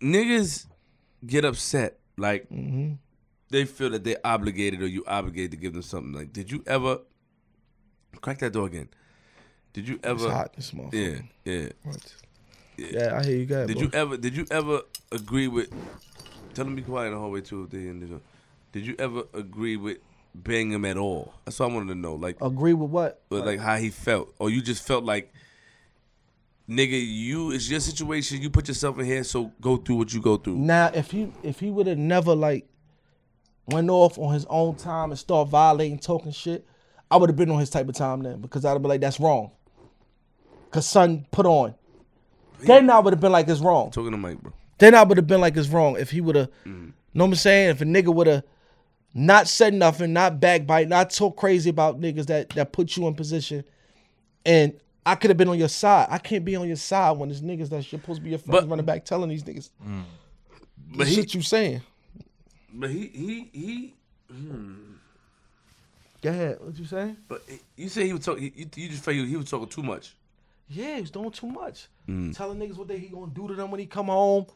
niggas get upset, like Mm-hmm. they feel that they're obligated or you obligated to give them something. Like, did you ever crack that door again? Did you it's ever? hot, this motherfucker. Yeah, yeah. What? Yeah, I hear you got. Did you ever? Did you ever agree with? Tell them be quiet in the hallway too. If they in the Did you ever agree with Bang 'Em at all? That's what I wanted to know. Like, agree with what? but like how he felt, or you just felt like, nigga, you it's your situation. You put yourself in here, so go through what you go through. Now, if he if he would have never like went off on his own time and start violating, talking shit, I would have been on his type of time then because I'd have been like, that's wrong. Cause son put on. Then I would have been like, it's wrong. Talking to Mike, bro. Then I would have been like, it's wrong if he would have. Mm. Know what I'm saying? If a nigga would have not said nothing, not backbite, not talk crazy about niggas that that put you in position, and I could have been on your side. I can't be on your side when there's niggas that supposed to be your friends But- running back telling these niggas mm. But the he, shit you saying. but he, he, he. Hmm. Go ahead. What you saying? But you say he was talking. You, you just felt he, he was talking too much. Yeah, he was doing too much. Mm. Telling niggas what they he gonna do to them when he come home.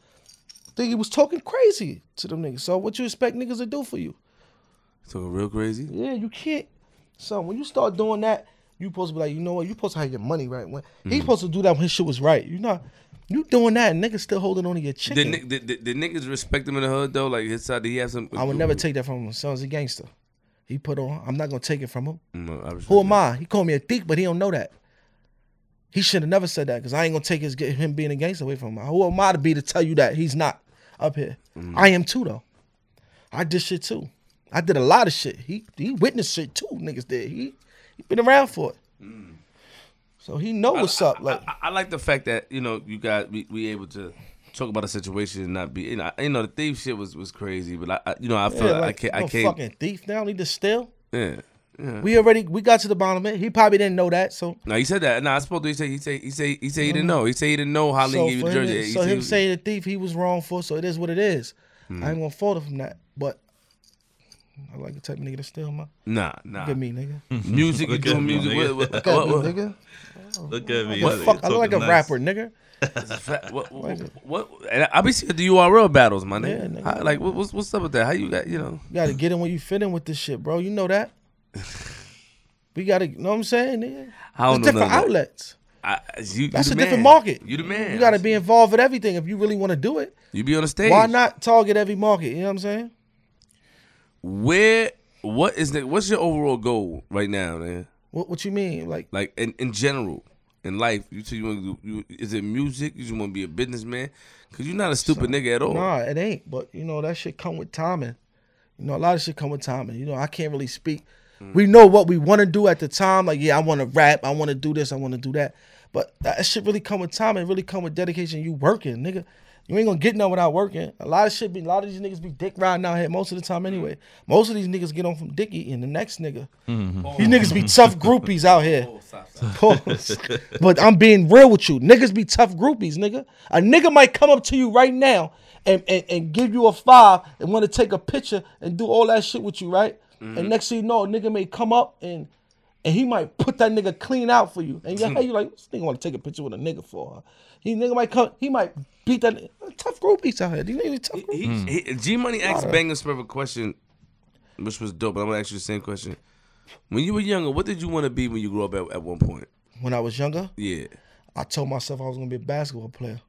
think he was talking crazy to them niggas. So what you expect niggas to do for you? Talking real crazy. Yeah, you can't. So when you start doing that, you supposed to be like, you know what? You supposed to have your money right. When Mm. he supposed to do that when his shit was right. You not. You doing that, and niggas still holding on to your chicken. did, did, did niggas respect him in the hood though? Like his side, did he have some? I would never take that from him. Son's a gangster. He put on. I'm not gonna take it from him. Mm, no, Who am. I? He called me a thief, but he don't know that. He should have never said that because I ain't gonna take his him being a gangster away from him. Who am I to be to tell you that he's not up here? Mm. I am too though. I did shit too. I did a lot of shit. He he witnessed shit too. Niggas did. He he been around for it. Mm. So he know what's up. Like I, I like the fact that you know you got we, we able to talk about a situation and not be you know, you know the thief shit was was crazy, but I, I you know I feel yeah, like, I can't I can't fucking thief now. Need to steal. yeah. Yeah. We already we got to the bottom of it. He probably didn't know that. So No, he said that. No, I spoke to. He said. He said. He said. He said he didn't know. He said he didn't know how Mm-hmm. so gave you the jersey. to- so he him was- saying the thief he was wrong for. So it is what it is. Hmm. I ain't gonna fault him from that. But I like the type of nigga to steal my. Nah, nah. Look at me, nigga. Music, you doing music. nigga. What, what, Look at me, nigga. Look at me. What the fuck? I look like a Talking nice. rapper, nigga. fa- what, what, what, and I be seeing the URL battles, my nigga. Yeah, nigga. How- like, what, what's what's up with that? How you got, you know? You gotta get in when you fit in with this shit, bro. You know that. We gotta, you know what I'm saying? Nigga? I don't There's know different none of that. outlets. I, you, That's you a the different market. You the man. You gotta be involved with everything if you really want to do it. You be on the stage. Why not target every market? You know what I'm saying? Where? What is the? What's your overall goal right now, man? What What you mean? Like, Like in, in general, in life, you say you want to do. You, is it music? You just want to be a businessman? Cause you're not a stupid nigga at all. Nah, it ain't. But you know that shit come with timing. You know, a lot of shit come with timing. You know, I can't really speak. We mm. know what we want to do at the time. Like, yeah, I want to rap. I want to do this. I want to do that. But that shit really come with time. It really come with dedication. You working, nigga. You ain't gonna get none without working. A lot of shit be. A lot of these niggas be dick riding out here most of the time anyway. Mm-hmm. Most of these niggas get on from Dickie and the next nigga. Mm-hmm. These niggas be tough groupies out here. Pause. but I'm being real with you. Niggas be tough groupies, nigga. A nigga might come up to you right now and, and, and give you a five and want to take a picture and do all that shit with you, right? And next thing you know, a nigga may come up and and he might put that nigga clean out for you. And you're you like, this nigga want to take a picture with a nigga for her. He nigga might come, he might beat that. Tough groupies out here. These niggas tough groupies. He, he, G Money asked Banger Smith a question, which was dope. But I'm gonna ask you the same question. When you were younger, what did you want to be when you grew up at, at one point? When I was younger, Yeah. I told myself I was gonna be a basketball player.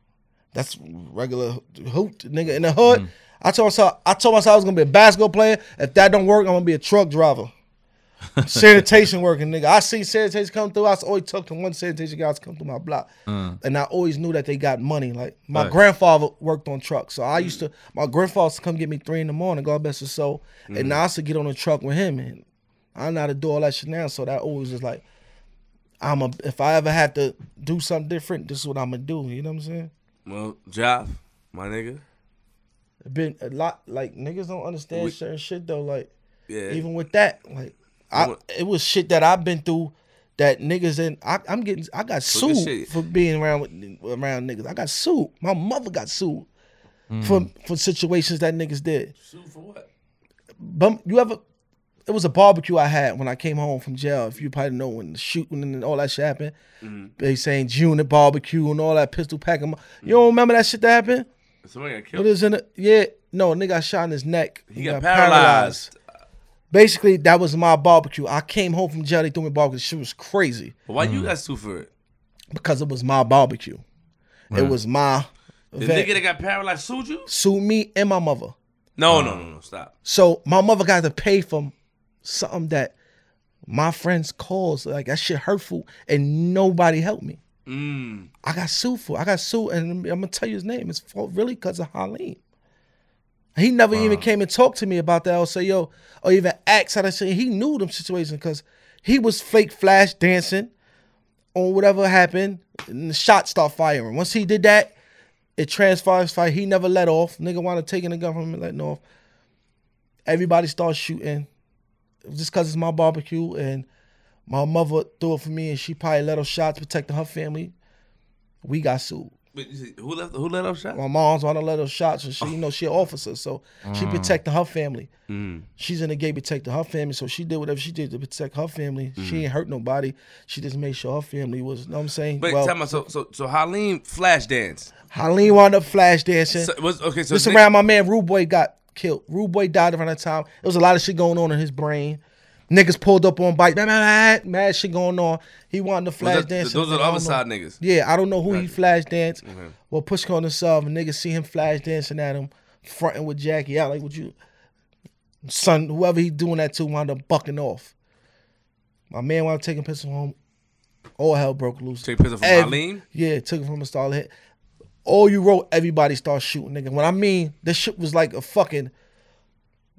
That's regular hoot nigga in the hood. Mm. I told myself I told myself I was gonna be a basketball player. If that don't work, I'm gonna be a truck driver. Sanitation working nigga. I see sanitation come through. I always talk to one sanitation guys come through my block, mm. and I always knew that they got money. Like my Right. grandfather worked on trucks, so I mm. used to. My grandfather used to come get me three in the morning. God bless his soul, and mm. now I used to get on the truck with him, and I know how to do all that shit now. So that always is like. I'm a if I ever had to do something different, this is what I'm gonna do. You know what I'm saying? Well, Job, my nigga. Been a lot like niggas don't understand We- certain shit though. Like Yeah. even with that, like I it was shit that I've been through that niggas and I, I'm getting I got sued for being around with around niggas. I got sued. My mother got sued for hmm. for situations that niggas did. Sue for what? But you ever? It was a barbecue I had when I came home from jail. If you probably know when the shooting and all that shit happened, mm-hmm. they saying June at barbecue and all that pistol packing. You don't mm-hmm. remember that shit that happened? Somebody got It killed. was in a yeah. No, a nigga got shot in his neck. He got paralyzed. Basically, that was my barbecue. I came home from jail. They threw me barbecue. Shit was crazy Why you got sued for it? because it was my barbecue. It was my The event. nigga that got paralyzed sued you? sued me and my mother. No, no, no, no. Stop. So my mother got to pay for something that my friends caused. Like that shit hurtful, and nobody helped me. Mm. I got sued for. I got sued, and I'm gonna tell you his name. It's for really because of Halim. He never even came and talked to me about that or say yo, or even asked how to say. He knew them situations because he was fake flash dancing on whatever happened, and the shots start firing. Once he did that, it transfers fire. He never let off. Nigga wound up taking the gun from him and letting off. Everybody starts shooting just because it's my barbecue and my mother threw it for me and she probably let off shots protecting her family. We got sued. Wait, who left? Who let off shot? My mom's on to let her shots and she, you know, she an officer, so she protecting her family. Mm. She's in the gate protecting her family, so she did whatever she did to protect her family. She ain't hurt nobody. She just made sure her family was, you know what I'm saying? Wait, well, tell me. So, so, so Halim flash dance. Halim wound up flash dancing. So, it was okay. So This Nick- around my man Rude Boy got killed. Rude Boy died around that time. There was a lot of shit going on in his brain. Niggas pulled up on bike, mad, mad, mad shit going on. He wanted to flash that- dance. those are the other side niggas. Yeah, I don't know who he Gotcha. flash danced. Okay. Well, push on himself, and niggas see him flash dancing at him, fronting with Jackie out like, "What you, son? Whoever he doing that to wound up bucking off." My man wound up taking pistol home. All hell broke loose. Take picture from Ev- Eileen. Yeah, took it from a star hit. All you wrote, everybody start shooting, nigga. When I mean this shit was like a fucking,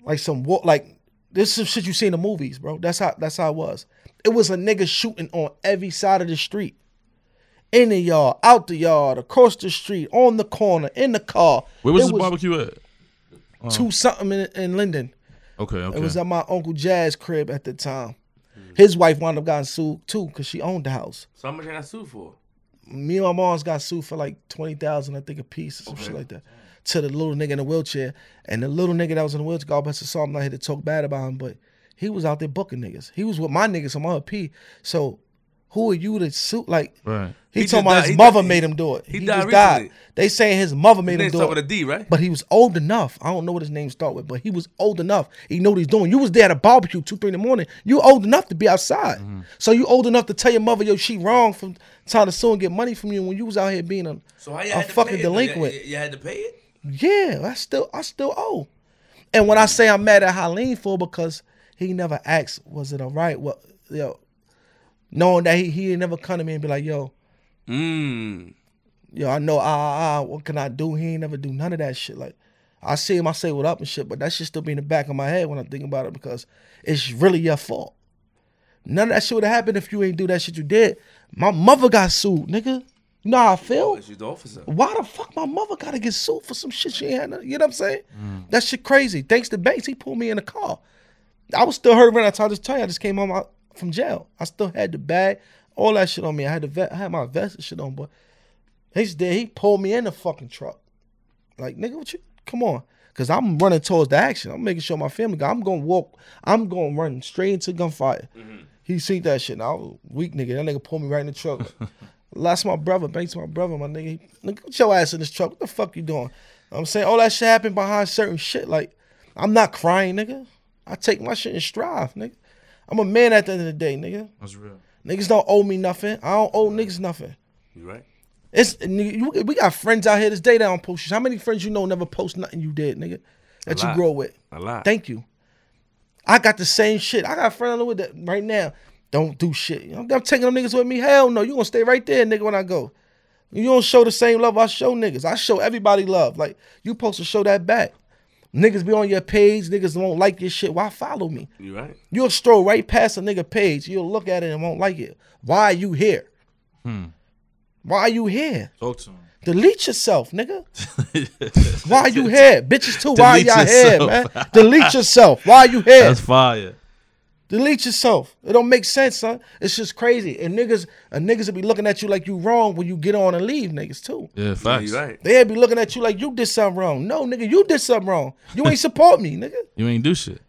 like some like this is some shit you see in the movies, bro. That's how that's how it was. It was a nigga shooting on every side of the street, in the yard, out the yard, across the street, on the corner, in the car. Where was It this barbecue at? Uh-huh. Two something in, in Linden. Okay, okay. It was at my uncle Jazz crib at the time. His wife wound up getting sued too because she owned the house. So how much I got sued for? me and my mom's got sued for like twenty thousand, I think, a piece or some shit like that. To the little nigga in the wheelchair, and the little nigga that was in the wheelchair, God bless his soul, I'm not here to talk bad about him, but he was out there booking niggas. He was with my niggas on my P. So who are you to sue? Like right. he, He about died- his he mother made him do it. he He, died just died. They saying his mother made His him do it. with a D, right? But he was old enough. I don't know what his name start with, but he was old enough. He know what he's doing. You was there at a barbecue two, three in the morning. You old enough to be outside. Mm-hmm. So you old enough to tell your mother, yo, she wrong from trying to sue and get money from you when you was out here being a, So a fucking it, delinquent. You, you had to pay it. Yeah, I still I still owe. And when I say I'm mad at Halim for because he never asked, was it all right? What yo, knowing that he he ain't never come to me and be like, yo, Mm. yo, I know, ah, ah, ah, what can I do? He ain't never do none of that shit. Like, I see him, I say what up and shit, but that shit still be in the back of my head when I'm thinking about it because it's really your fault. None of that shit would have happened if you ain't do that shit you did. My mother got sued, nigga. You know how I feel? She's the officer. Why the fuck my mother gotta get sued for some shit she ain't had? You know what I'm saying? That shit crazy. Thanks to Banks, he pulled me in the car. I was still hurt when I told this tell you I just came home out from jail. I still had the bag, all that shit on me. I had the vet, I had my vest and shit on, but he's there. He pulled me in the fucking truck. Like nigga, what you? Come on, cause I'm running towards the action. I'm making sure my family. I'm gonna walk. I'm gonna run straight into gunfire. Mm-hmm. He seen that shit. Was weak nigga. That nigga pulled me right in the truck. Lost my brother. Banks my brother. My nigga. Nigga, put your ass in this truck. What the fuck you doing? I'm saying all that shit happened behind certain shit. Like I'm not crying, nigga. I take my shit and strive, nigga. I'm a man at the end of the day, nigga. That's real. Niggas don't owe me nothing. I don't owe niggas nothing. You right? It's nigga, we got friends out here this day that don't post shit. How many friends you know never post nothing you did, nigga? That you grow with. A lot. Thank you. I got the same shit. I got a friend with that right now. Don't do shit. Know, I'm taking them niggas with me. Hell no. You gonna stay right there, nigga, when I go. You don't show the same love I show niggas. I show everybody love. Like you supposed to show that back. Niggas be on your page. Niggas won't like your shit. Why follow me? You right? You'll stroll right past a nigga page. You'll look at it and won't like it. Why are you here? Hmm. Why are you here? Talk to him. Delete yourself, nigga. Why are you here? Bitches too. Why are Delete y'all here, man? Delete yourself. Why are you here? That's fire. Delete yourself. It don't make sense, son. It's just crazy. And niggas, and niggas will be looking at you like you wrong when you get on and leave, niggas too. Yeah, Yeah, facts. you right. They'll be looking at you like you did something wrong. No, nigga, you did something wrong. You ain't support me, nigga. You ain't do shit.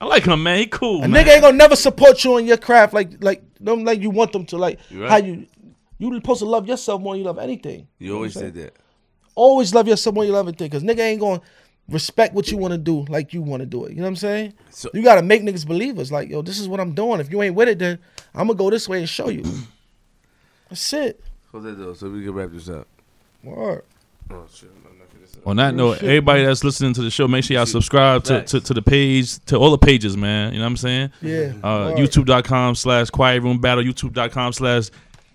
I like him, man. He cool, A man. nigga ain't gonna never support you on your craft like like them like you want them to. Like right. how you you supposed to love yourself more than you love anything. You always said that. Always love yourself more than you love anything. Cause nigga ain't gonna respect what you want to do like you want to do it. You know what I'm saying? So- you gotta make niggas believers. Like, yo, this is what I'm doing. If you ain't with it, then I'm gonna go this way and show you. That's it. Hold that though, so we can wrap this up. Word. Oh shit, I'm not this up. On that note, shit, everybody that's listening to the show, make sure y'all subscribe to, to, to the page, to all the pages, man. You know what I'm saying? Yeah. Uh, YouTube.com slash Quiet Room Battle, YouTube.com slash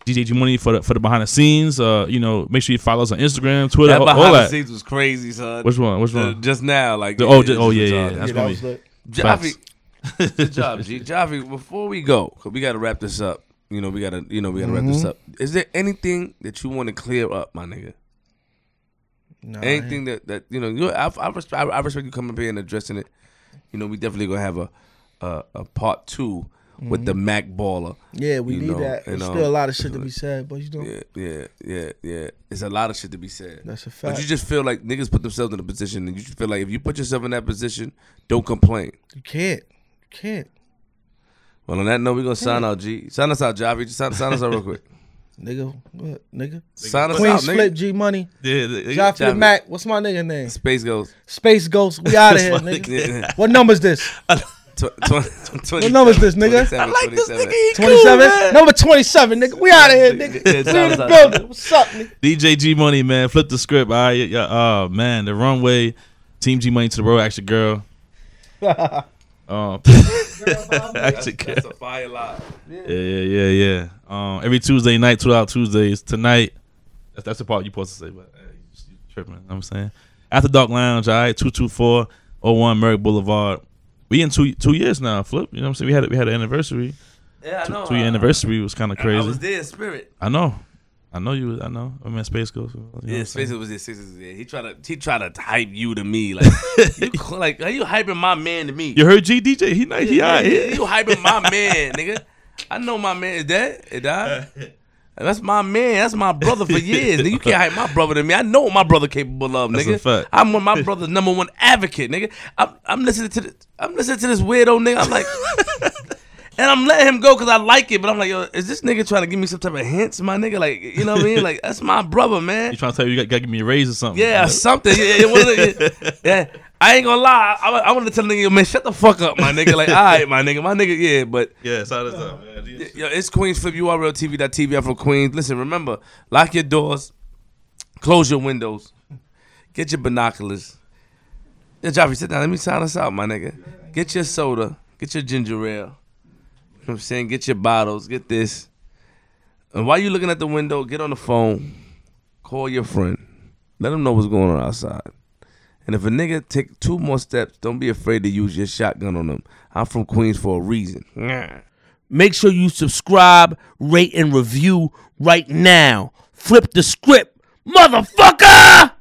DJ G Money for the for the behind the scenes. Uh, you know, make sure you follow us on Instagram, Twitter, That behind all the that. scenes was crazy, son. Which one? Which Uh, one? just now, like The- oh, it- ju- it's oh, yeah, retarded. yeah, that's Yeah, that gonna was be- lit. Javi, good job, G. Javi, before we go, 'cause we gotta wrap this up. You know, we gotta, you know, we gotta wrap this up. Is there anything that you want to clear up, my nigga? Nah, Anything that that you know, you, I, I, respect, I, I respect you coming up here and addressing it. You know, we definitely gonna have a a, a part 2 with the Mac baller. Yeah, we need know, that. There's um, still a lot of shit to be said, but you know, Yeah, yeah, yeah, yeah. It's a lot of shit to be said. that's a fact. But you just feel like niggas put themselves in a position, and you just feel like if you put yourself in that position, don't complain. You can't. You can't. Well, on that note, we're gonna sign out, G. Sign us out, Javi. Just sign, sign us out real quick. Nigga, what, nigga? Sign us Queen out, Flip nigga. G Money. Yeah, the- Joffrey the Javi. Mac. What's my nigga name? Space Ghost. Space Ghost. We out of here, nigga. What number is this? What number is this, nigga? I like this nigga. 27? Number 27, nigga. We out of here, nigga. Yeah, we in the building. What's up, nigga? DJ G Money, man, flip the script. All right, yeah, oh man, the runway, Team G Money to the road, action girl. Um, action. That's a fire lie. Yeah, yeah, yeah, yeah. Um, every Tuesday night, two out Tuesdays. Tonight, that's, that's the part you supposed to say, but hey, you, you tripping. You know what I'm saying After Dark Lounge, all right, two two four oh one Merrick Boulevard. We in two two years now, Flip. You know what I'm saying? We had we had an anniversary. Yeah, I Two, know. two year uh, anniversary was kind of I crazy. was there in spirit. I know. I know you. I know. I'm in Space Ghost. You know Yeah, I'm saying? Space was there. Six was there. He tried to he tried to hype you to me like you like are you hyping my man to me? You heard G DJ? He nice. He yeah, out yeah, here. You hyping my man, nigga. I know my man is that. It died. That's my man. That's my brother for years. Nigga, you can't hype my brother to me. I know what my brother capable of, That's nigga. a fact. I'm one of my brother's number one advocate, nigga. I'm, I'm listening to the, I'm listening to this weirdo nigga. I'm like, and I'm letting him go because I like it. But I'm like, yo, is this nigga trying to give me some type of hints, my nigga? Like, you know what I mean? Like, that's my brother, man. You trying to tell you you got, got to give me a raise or something. Yeah, something. Yeah, yeah, yeah. I ain't gonna lie. I, I want to tell the nigga, man, shut the fuck up, my nigga. Like, all right, my nigga, my nigga, yeah, but Yeah, it's how this up, man. Yo, it's Queens Flip URL TV.tv. I'm from Queens. Listen, remember, lock your doors, close your windows, get your binoculars. Yo, Joffrey, sit down. Let me sign us out, my nigga. Get your soda, get your ginger ale. You know what I'm saying? Get your bottles, get this. And while you looking at the window, get on the phone, call your friend, let them know what's going on outside. And if a nigga take two more steps, don't be afraid to use your shotgun on them. I'm from Queens for a reason. Make sure you subscribe, rate, and review right now. Flip the script, motherfucker!